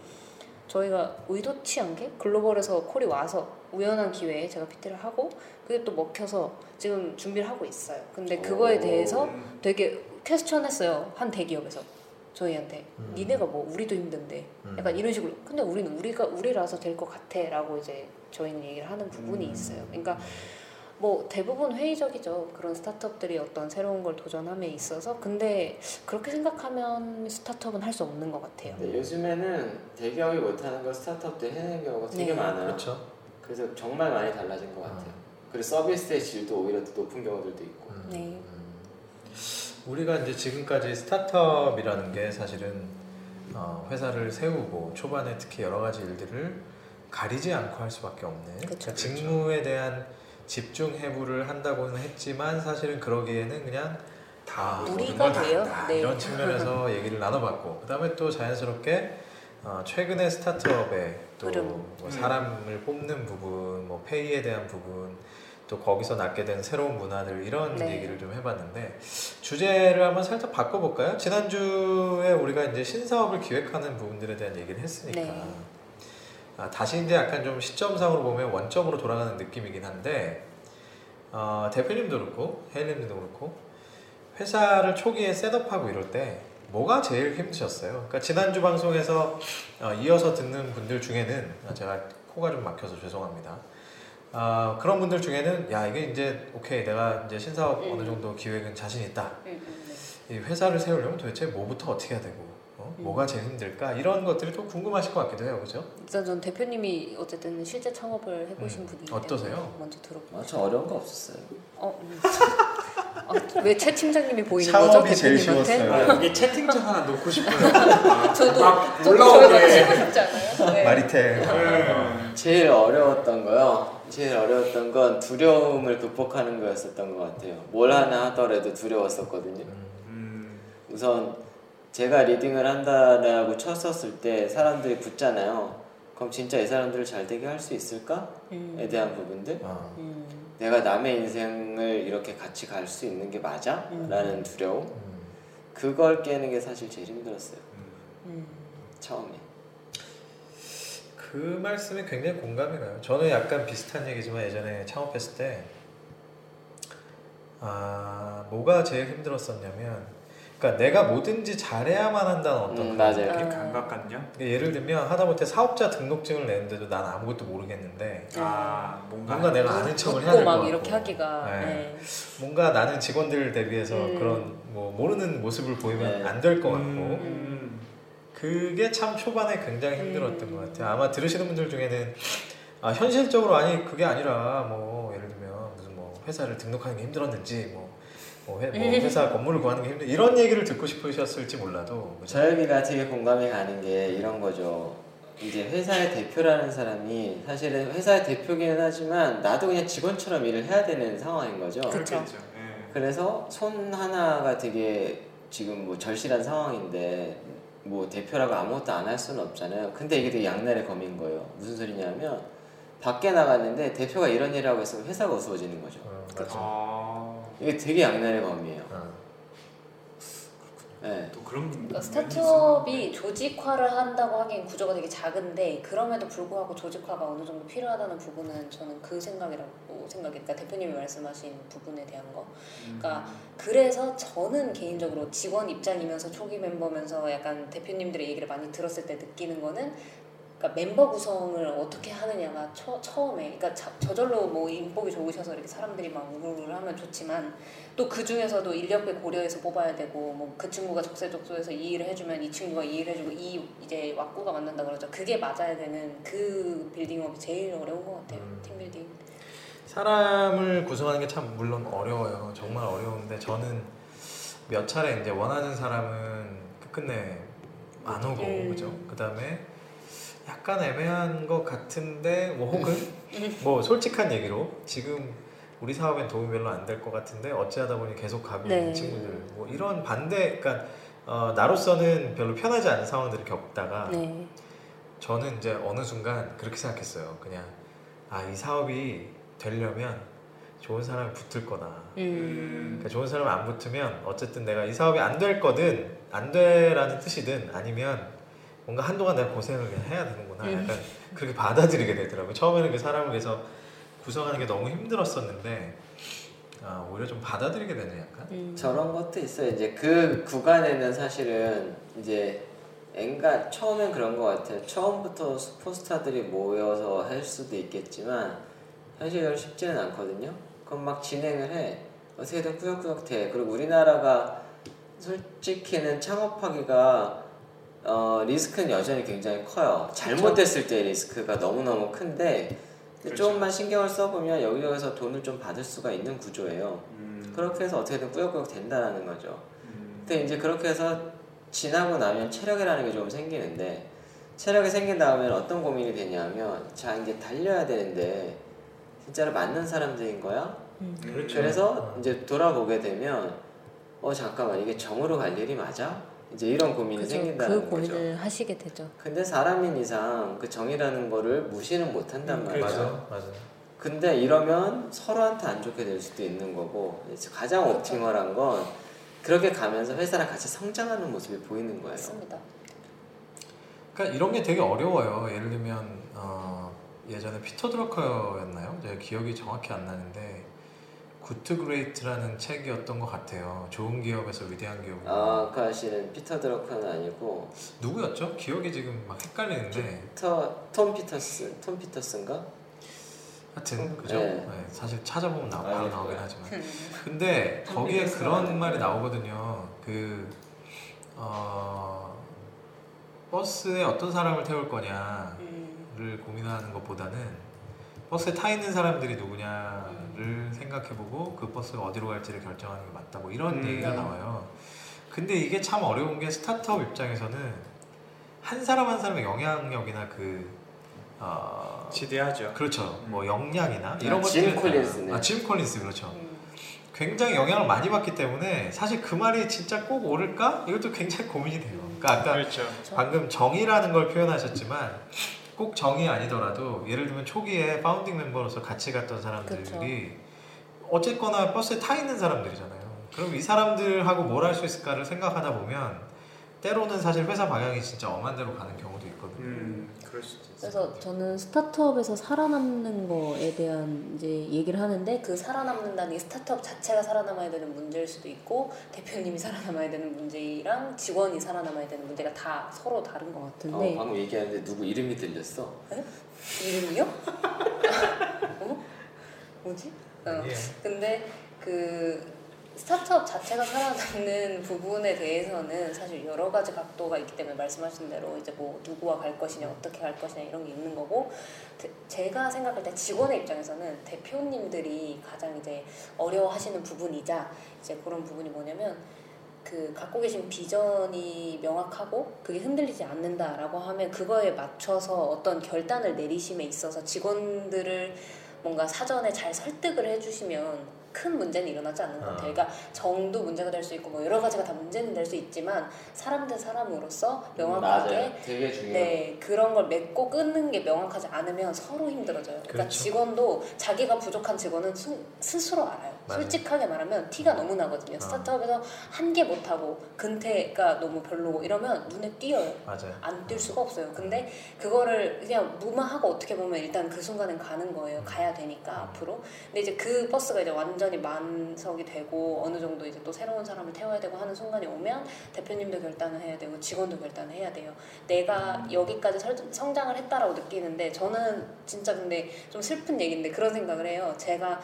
저희가 의도치 않게 글로벌에서 콜이 와서 우연한 기회에 제가 PT를 하고 그게 또 먹혀서 지금 준비를 하고 있어요. 근데 그거에 오. 대해서 되게 퀘스천했어요. 한 대기업에서 저희한테 음. 니네가 뭐 우리도 힘든데 음. 약간 이런 식으로 근데 우리는 우리가 우리라서 될 것 같아라고 이제 저희는 얘기를 하는 부분이 음. 있어요. 그러니까 뭐 대부분 회의적이죠. 그런 스타트업들이 어떤 새로운 걸 도전함에 있어서 근데 그렇게 생각하면 스타트업은 할 수 없는 것 같아요. 근데 요즘에는 대기업이 못하는 걸 스타트업도 해내는 경우가 되게 네. 많아요. 그렇죠. 그래서 정말 많이 달라진 것 같아요. 그리고 서비스의 질도 오히려 더 높은 경우들도 있고. 음, 네. 음. 우리가 이제 지금까지 스타트업이라는 게 사실은 어, 회사를 세우고 초반에 특히 여러 가지 일들을 가리지 않고 할 수밖에 없는 그쵸. 그러니까 직무에 대한 집중 해부를 한다고는 했지만 사실은 그러기에는 그냥 다 무리가 걸다 돼요. 한다. 네. 이런 측면에서 얘기를 나눠봤고 그다음에 또 자연스럽게 어, 최근에 스타트업의 또 흐름. 뭐 음. 사람을 뽑는 부분, 뭐 페이에 대한 부분, 또 거기서 낳게 된 새로운 문화들 이런 네. 얘기를 좀 해봤는데 주제를 한번 살짝 바꿔볼까요? 지난주에 우리가 이제 신사업을 기획하는 부분들에 대한 얘기를 했으니까 네. 아, 다시 이제 약간 좀 시점상으로 보면 원점으로 돌아가는 느낌이긴 한데 어, 대표님도 그렇고 혜일님도 그렇고 회사를 초기에 셋업하고 이럴 때 뭐가 제일 힘드셨어요? 그러니까 지난주 방송에서 어, 이어서 듣는 분들 중에는 아, 제가 코가 좀 막혀서 죄송합니다. 아, 그런 분들 중에는 야 이게 이제 오케이 내가 이제 신사업 음. 어느 정도 기획은 자신 있다. 음, 음, 네. 이 회사를 세우려면 도대체 뭐부터 어떻게 해야 되고 어? 음. 뭐가 제일 힘들까 이런 것들이 또 궁금하실 것 같기도 해요, 그죠? 일단 전 대표님이 어쨌든 실제 창업을 해보신 음, 분이기 어떠세요? 먼저 들어보고 아, 저 어려운 거 없었어요. 어, 음. 아, 왜최 팀장님이 보이는 창업이 거죠 제일 대표님한테? 쉬웠어요. 아, 여기 채팅창 하나 놓고 싶어요. 아, 저도 올라오게. 치고 싶지 않아요? 네. 마리테 네. 제일 어려웠던 거요. 제일 어려웠던 건 두려움을 극복하는 거였었던 것 같아요. 뭘 하나 하더라도 두려웠었거든요. 음, 우선 제가 리딩을 한다라고 쳤었을 때 사람들이 붙잖아요. 그럼 진짜 이 사람들을 잘 되게 할 수 있을까에 음. 대한 부분들. 어. 음. 내가 남의 인생을 이렇게 같이 갈 수 있는 게 맞아? 음. 라는 두려움. 음. 그걸 깨는 게 사실 제일 힘들었어요. 음. 처음에. 그 말씀에 굉장히 공감이 가요. 저는 약간 비슷한 얘기지만 예전에 창업했을 때, 아, 뭐가 제일 힘들었었냐면, 그러니까 내가 뭐든지 잘해야만 한다는 어떤 음, 그런 맞아요. 느낌? 감각 같냐? 그러니까 예를 들면 하다못해 사업자 등록증을 내는데도 난 아무것도 모르겠는데 아, 뭔가, 뭔가 내가 아는 척을 해야 될것막 같고 이렇게 하기가 네. 네. 뭔가 나는 직원들을 대비해서 음. 그런 뭐 모르는 모습을 보이면 네. 안될 것 같고 음, 그게 참 초반에 굉장히 힘들었던 음. 것 같아요. 아마 들으시는 분들 중에는 아 현실적으로 아니 그게 아니라 뭐 예를 들면 무슨 뭐 회사를 등록하는 게 힘들었는지 뭐, 뭐, 회, 뭐 회사 건물을 구하는 게 힘들 이런 얘기를 듣고 싶으셨을지 몰라도? 저혁이가 되게 공감이 가는 게 이런 거죠. 이제 회사의 대표라는 사람이 사실은 회사의 대표기는 하지만 나도 그냥 직원처럼 일을 해야 되는 상황인 거죠. 그쵸. 그렇겠죠. 예. 그래서 손 하나가 되게 지금 뭐 절실한 상황인데 뭐 대표라고 아무것도 안 할 수는 없잖아요. 근데 이게 되게 양날의 검인 거예요. 무슨 소리냐면 밖에 나갔는데 대표가 이런 일을 하고 있으면 회사가 어수워지는 거죠. 어, 맞아. 아, 이게 되게 양날의 검이에요. 어. 네. 또 그런 그러니까 면이 스타트업이 조직화를 한다고 하기엔 구조가 되게 작은데 그럼에도 불구하고 조직화가 어느 정도 필요하다는 부분은 저는 그 생각이라고 생각해. 그러니까 대표님이 말씀하신 부분에 대한 거. 그러니까 그래서 저는 개인적으로 직원 입장이면서 초기 멤버면서 약간 대표님들의 얘기를 많이 들었을 때 느끼는 거는 그러니까 멤버 구성을 어떻게 하느냐가 처, 처음에 그러니까 자, 저절로 뭐 인복이 좋으셔서 이렇게 사람들이 막 우르르 하면 좋지만 또 그 중에서도 인력을 고려해서 뽑아야 되고 뭐 그 친구가 적세적소해서 이 일을 해주면 이 친구가 이 일을 해주고 이 이제 왁구가 맞는다 그러죠 그게 맞아야 되는 그 빌딩업이 제일 어려운 것 같아요 음. 팀 빌딩 사람을 구성하는 게 참 물론 어려워요. 정말 어려운데 저는 몇 차례 이제 원하는 사람은 끝끝내 안 오고 음. 그죠. 그 다음에 약간 애매한 것 같은데 뭐 혹은 뭐 솔직한 얘기로 지금 우리 사업엔 도움이 별로 안 될 것 같은데 어찌하다 보니 계속 가고 있는 네. 친구들 뭐 이런 반대 그러니까 어, 나로서는 별로 편하지 않은 상황들을 겪다가 네 저는 이제 어느 순간 그렇게 생각했어요. 그냥 아 이 사업이 되려면 좋은 사람이 붙을 거다. 음. 그러니까 좋은 사람이 안 붙으면 어쨌든 내가 이 사업이 안 될 거든 안 되라는 뜻이든 아니면 뭔가 한동안 내가 고생을 그냥 해야 되는구나. 음. 약간 그렇게 받아들이게 되더라고요. 처음에는 그 사람을 위해서 구성하는 게 너무 힘들었었는데 아, 오히려 좀 받아들이게 되네 약간. 음. 저런 것도 있어요. 이제 그 구간에는 사실은 이제 엔가 처음엔 그런 것 같아요. 처음부터 슈퍼스타들이 모여서 할 수도 있겠지만 현실적으로 쉽지는 않거든요. 그럼 막 진행을 해. 어떻게든 꾸역꾸역 돼. 그리고 우리나라가 솔직히는 창업하기가 어, 리스크는 여전히 굉장히 커요. 잘못됐을 때 리스크가 너무너무 큰데 그렇죠. 조금만 신경을 써보면 여기저기서 돈을 좀 받을 수가 있는 구조예요. 음, 그렇게 해서 어떻게든 꾸역꾸역 된다는 거죠. 음, 근데 이제 그렇게 해서 지나고 나면 체력이라는 게 좀 생기는데 체력이 생긴 다음에 어떤 고민이 되냐면 자 이제 달려야 되는데 진짜로 맞는 사람들인 거야? 그렇죠. 그래서 어. 이제 돌아보게 되면 어 잠깐만 이게 정으로 갈 일이 맞아? 이제 이런 고민이 그죠. 생긴다는 그 거죠. 고민을 하시게 되죠. 근데 사람인 이상 그 정이라는 거를 무시는 못 한단 음, 말이죠. 그렇죠. 맞아, 맞아. 근데 이러면 서로한테 안 좋게 될 수도 있는 거고 가장 optimal한 건 그렇게 가면서 회사랑 같이 성장하는 모습이 보이는 거예요. 맞습니다. 그러니까 이런 게 되게 어려워요. 예를 들면 어, 예전에 피터 드러커였나요? 제가 기억이 정확히 안 나는데 Good to Great라는 책이었던 것 같아요. 좋은 기업에서 위대한 기업. 아, 그 아시는 피터 드러커는 아니고 누구였죠? 기억이 지금 막 헷갈리는데 피터 톰 피터스 톰 피터스인가? 하여튼 그죠? 네. 네, 사실 찾아보면 아, 바로 네. 나오긴 하지만 근데 거기에 그런 말이 나오거든요. 그 어, 버스에 어떤 사람을 태울 거냐 음. 를 고민하는 것보다는 버스에 타 있는 사람들이 누구냐를 생각해보고 그 버스가 어디로 갈지를 결정하는 게 맞다 뭐 이런 음. 얘기가 네. 나와요. 근데 이게 참 어려운 게 스타트업 입장에서는 한 사람 한 사람의 영향력이나 그 어, 지대하죠. 그렇죠. 음. 뭐 역량이나 이런 아, 짐 콜린스네. 아, 짐 콜린스 그렇죠. 음. 굉장히 영향을 많이 받기 때문에 사실 그 말이 진짜 꼭 옳을까? 이것도 굉장히 고민이 돼요. 그러니까 아까 그렇죠. 방금 정의라는 걸 표현하셨지만 꼭 정의 아니더라도 예를 들면 초기에 파운딩 멤버로서 같이 갔던 사람들이 어쨌거나 버스에 타 있는 사람들이잖아요. 그럼 이 사람들하고 뭘 할 수 있을까를 생각하다 보면 때로는 사실 회사 방향이 진짜 엄한 데로 가는 경우도. 음, 그래서 저는 스타트업에서 살아남는 거에 대한 이제 얘기를 하는데 그 살아남는다는 게 스타트업 자체가 살아남아야 되는 문제일 수도 있고 대표님이 살아남아야 되는 문제랑 직원이 살아남아야 되는 문제가 다 서로 다른 것 어, 같은데 방금 얘기하는데 누구 이름이 들렸어? 이름이요? 어? 뭐지? 어. 예. 근데 그 스타트업 자체가 살아남는 부분에 대해서는 사실 여러 가지 각도가 있기 때문에 말씀하신 대로 이제 뭐 누구와 갈 것이냐 어떻게 갈 것이냐 이런 게 있는 거고 대- 제가 생각할 때 직원의 입장에서는 대표님들이 가장 이제 어려워하시는 부분이자 이제 그런 부분이 뭐냐면 그 갖고 계신 비전이 명확하고 그게 흔들리지 않는다라고 하면 그거에 맞춰서 어떤 결단을 내리심에 있어서 직원들을 뭔가 사전에 잘 설득을 해주시면 큰 문제는 일어나지 않는 것 아. 같아요. 그러니까 정도 문제가 될 수 있고 뭐 여러 가지가 다 문제는 될 수 있지만 사람 대 사람으로서 명확하게. 네 그런 걸 맺고 끊는 게 명확하지 않으면 서로 힘들어져요. 그러니까 그렇죠. 직원도 자기가 부족한 직원은 스, 스스로 알아요. 맞아요. 솔직하게 말하면 티가 너무 나거든요. 어. 스타트업에서 한 개 못하고 근태가 너무 별로고 이러면 눈에 띄어요. 맞아요. 안뛸 수가 없어요. 근데 그거를 그냥 무마하고 어떻게 보면 일단 그 순간엔 가는 거예요. 가야 되니까 앞으로. 근데 이제 그 버스가 이제 완전히 만석이 되고 어느 정도 이제 또 새로운 사람을 태워야 되고 하는 순간이 오면 대표님도 결단을 해야 되고 직원도 결단을 해야 돼요. 내가 여기까지 설- 성장을 했다라고 느끼는데 저는 진짜 근데 좀 슬픈 얘기인데 그런 생각을 해요. 제가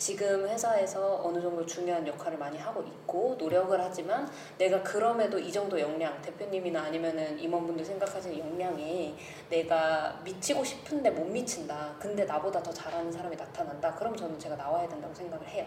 지금 회사에서 어느 정도 중요한 역할을 많이 하고 있고 노력을 하지만 내가 그럼에도 이 정도 역량 대표님이나 아니면은 임원분들 생각하시는 역량에 내가 미치고 싶은데 못 미친다. 근데 나보다 더 잘하는 사람이 나타난다. 그럼 저는 제가 나와야 된다고 생각을 해요.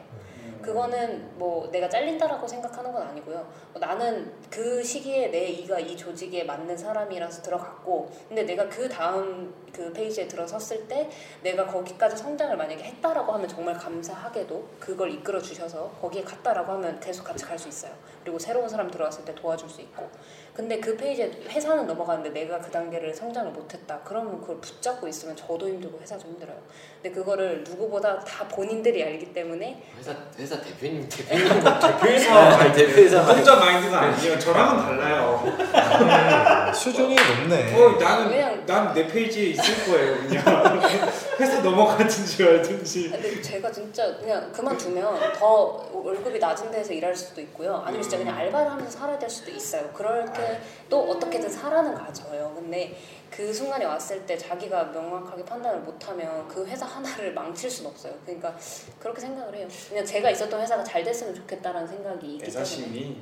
그거는 뭐 내가 잘린다라고 생각하는 건 아니고요. 어, 나는 그 시기에 내 이가 이 조직에 맞는 사람이라서 들어갔고 근데 내가 그 다음 그 페이지에 들어섰을 때 내가 거기까지 성장을 만약에 했다라고 하면 정말 감사하 게도 그걸 이끌어 주셔서 거기에 갔다라고 하면 계속 같이 갈 수 있어요. 그리고 새로운 사람 들어왔을 때 도와줄 수 있고. 근데 그 페이지에 회사는 넘어가는데 내가 그 단계를 성장을 못했다. 그러면 그걸 붙잡고 있으면 저도 힘들고 회사도 힘들어요. 근데 그거를 누구보다 다 본인들이 알기 때문에 회사 회사 대표님 대표님 대표이사 대표이사 혼자 마인드가 아니에요. 저랑은 달라요. 음, 수준이 높네. 어, 나는 그냥- 난 내 페이지에 있을 거예요. 그냥 회사 넘어가든지 말든지. 근데 제가 진짜 그냥 그만두면 더 월급이 낮은 데서 일할 수도 있고요. 아니면 진짜 그냥 알바를 하면서 살아야 될 수도 있어요. 그렇게 또 어떻게든 살아는 가져요. 근데 그 순간이 왔을 때 자기가 명확하게 판단을 못하면 그 회사 하나를 망칠 수는 없어요. 그러니까 그렇게 생각을 해요. 그냥 제가 있었던 회사가 잘 됐으면 좋겠다라는 생각이 있기 때문에. 애사심이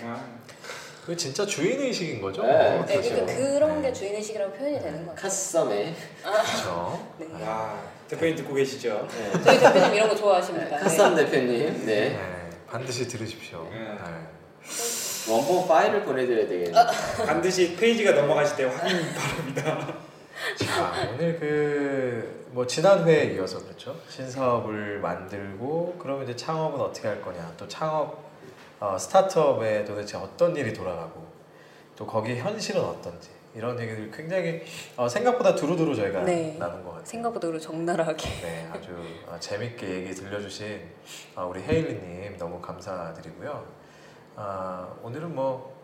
정말 그 진짜 주인 의식인 거죠. 네. 네, 그렇죠. 그러니까 그런 네. 게 주인 의식이라고 표현이 되는 것 같아요. 카썸에 그렇죠. 네. 야 대표님 듣고 계시죠? 네. 저희 대표님 이런 거 좋아하십니다. 네. 카썸 대표님 네 네, 반드시 들으십시오. 네. 네. 원본 파일을 보내드려야 되겠네. 반드시 페이지가 넘어가실 때 확인 바랍니다. 자 오늘 그 뭐 지난 회에 이어서 그렇죠 신사업을 만들고 그러면 이제 창업은 어떻게 할 거냐 또 창업 어, 스타트업에 도대체 어떤 일이 돌아가고 또 거기 현실은 어떤지 이런 얘기들 굉장히 어, 생각보다 두루두루 저희가 네. 나눈 것 같아요. 생각보다 그리고 적나라하게. 네 아주 어, 재밌게 얘기 들려주신 어, 우리 헤일리님 너무 감사드리고요. 아, 오늘은 뭐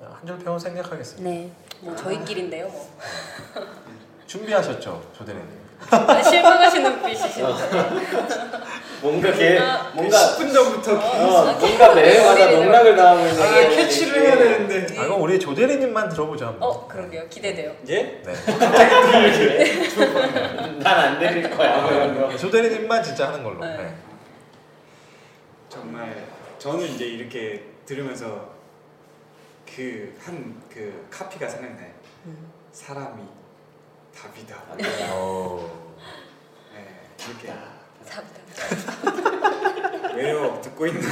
한줄 평은 생략하겠습니다. 네, 뭐 저희끼리인데요. 뭐. 준비하셨죠 조대리님? 아, 실망하시는 빛이시네. 뭔가 걔 아, 뭔가 10분 전부터 어, 뭔가 매회마다 어디를 농락을 당하고 있는 아 캐치를 해야. 되는데 아, 그럼 우리 조대리님만 들어보죠. 한번. 어, 그러게요. 기대돼요. 예? 네. 난안 드릴 거야. 뭐 이런 거. 조대리님만 진짜 하는 걸로. 네. 네. 정말 저는 이제 이렇게 들으면서 그 한 그 카피가 생각나요. 음. 사람이 답이다. 오. 네, 이렇게 감사합니다. 왜요? 듣고 있나?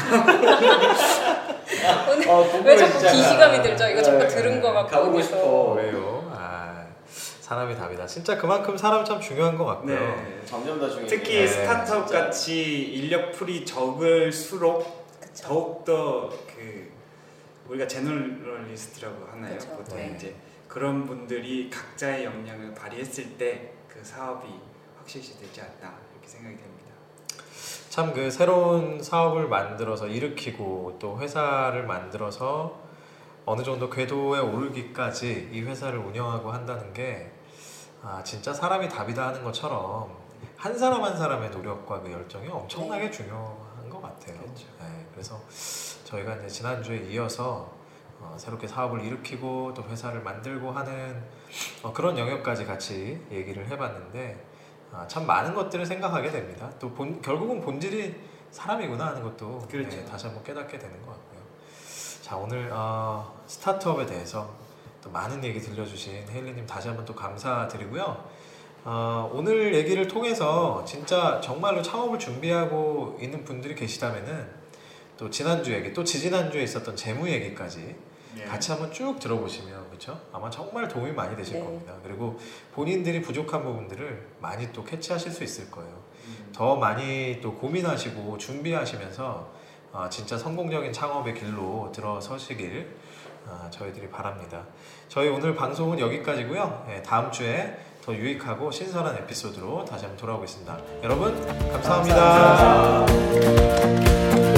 오늘 어, 왜 자꾸. 기시감이 들죠? 이거 자꾸 네. 들은 거 같고 가보고. 싶어. 왜요? 아, 사람이 답이다. 진짜 그만큼 사람 참 중요한 것 같고요. 네. 점점 더 중요해. 특히 네, 스타트업 진짜. 같이 인력 풀이 적을수록 그쵸. 더욱 더 그 우리가 제너럴리스트라고 하나요? 그쵸. 보통 네. 이제 그런 분들이 각자의 역량을 발휘했을 때 그 사업이 확실시 되지 않나 이렇게 생각이 됩니다. 참 그 새로운 사업을 만들어서 일으키고 또 회사를 만들어서 어느 정도 궤도에 오르기까지 이 회사를 운영하고 한다는 게 아, 진짜 사람이 답이다 하는 것처럼 한 사람 한 사람의 노력과 그 열정이 엄청나게 중요한 것 같아요. 그렇죠. 네, 그래서 저희가 이제 지난주에 이어서 어, 새롭게 사업을 일으키고 또 회사를 만들고 하는 어, 그런 영역까지 같이 얘기를 해봤는데 아, 참 많은 것들을 생각하게 됩니다. 또 본, 결국은 본질이 사람이구나 하는 것도 그렇죠. 네, 다시 한번 깨닫게 되는 것 같고요. 자 오늘 어, 스타트업에 대해서 또 많은 얘기 들려주신 헤일리님 다시 한번 또 감사드리고요. 어, 오늘 얘기를 통해서 진짜 정말로 창업을 준비하고 있는 분들이 계시다면은 또 지난주 얘기 또 지지난주에 있었던 재무 얘기까지 예. 같이 한번 쭉 들어보시면 그렇죠? 아마 정말 도움이 많이 되실 네. 겁니다. 그리고 본인들이 부족한 부분들을 많이 또 캐치하실 수 있을 거예요. 음. 더 많이 또 고민하시고 준비하시면서 아, 진짜 성공적인 창업의 길로 들어서시길 아, 저희들이 바랍니다. 저희 오늘 방송은 여기까지고요. 예, 다음 주에 더 유익하고 신선한 에피소드로 다시 한번 돌아오겠습니다. 여러분 감사합니다. 감사합니다.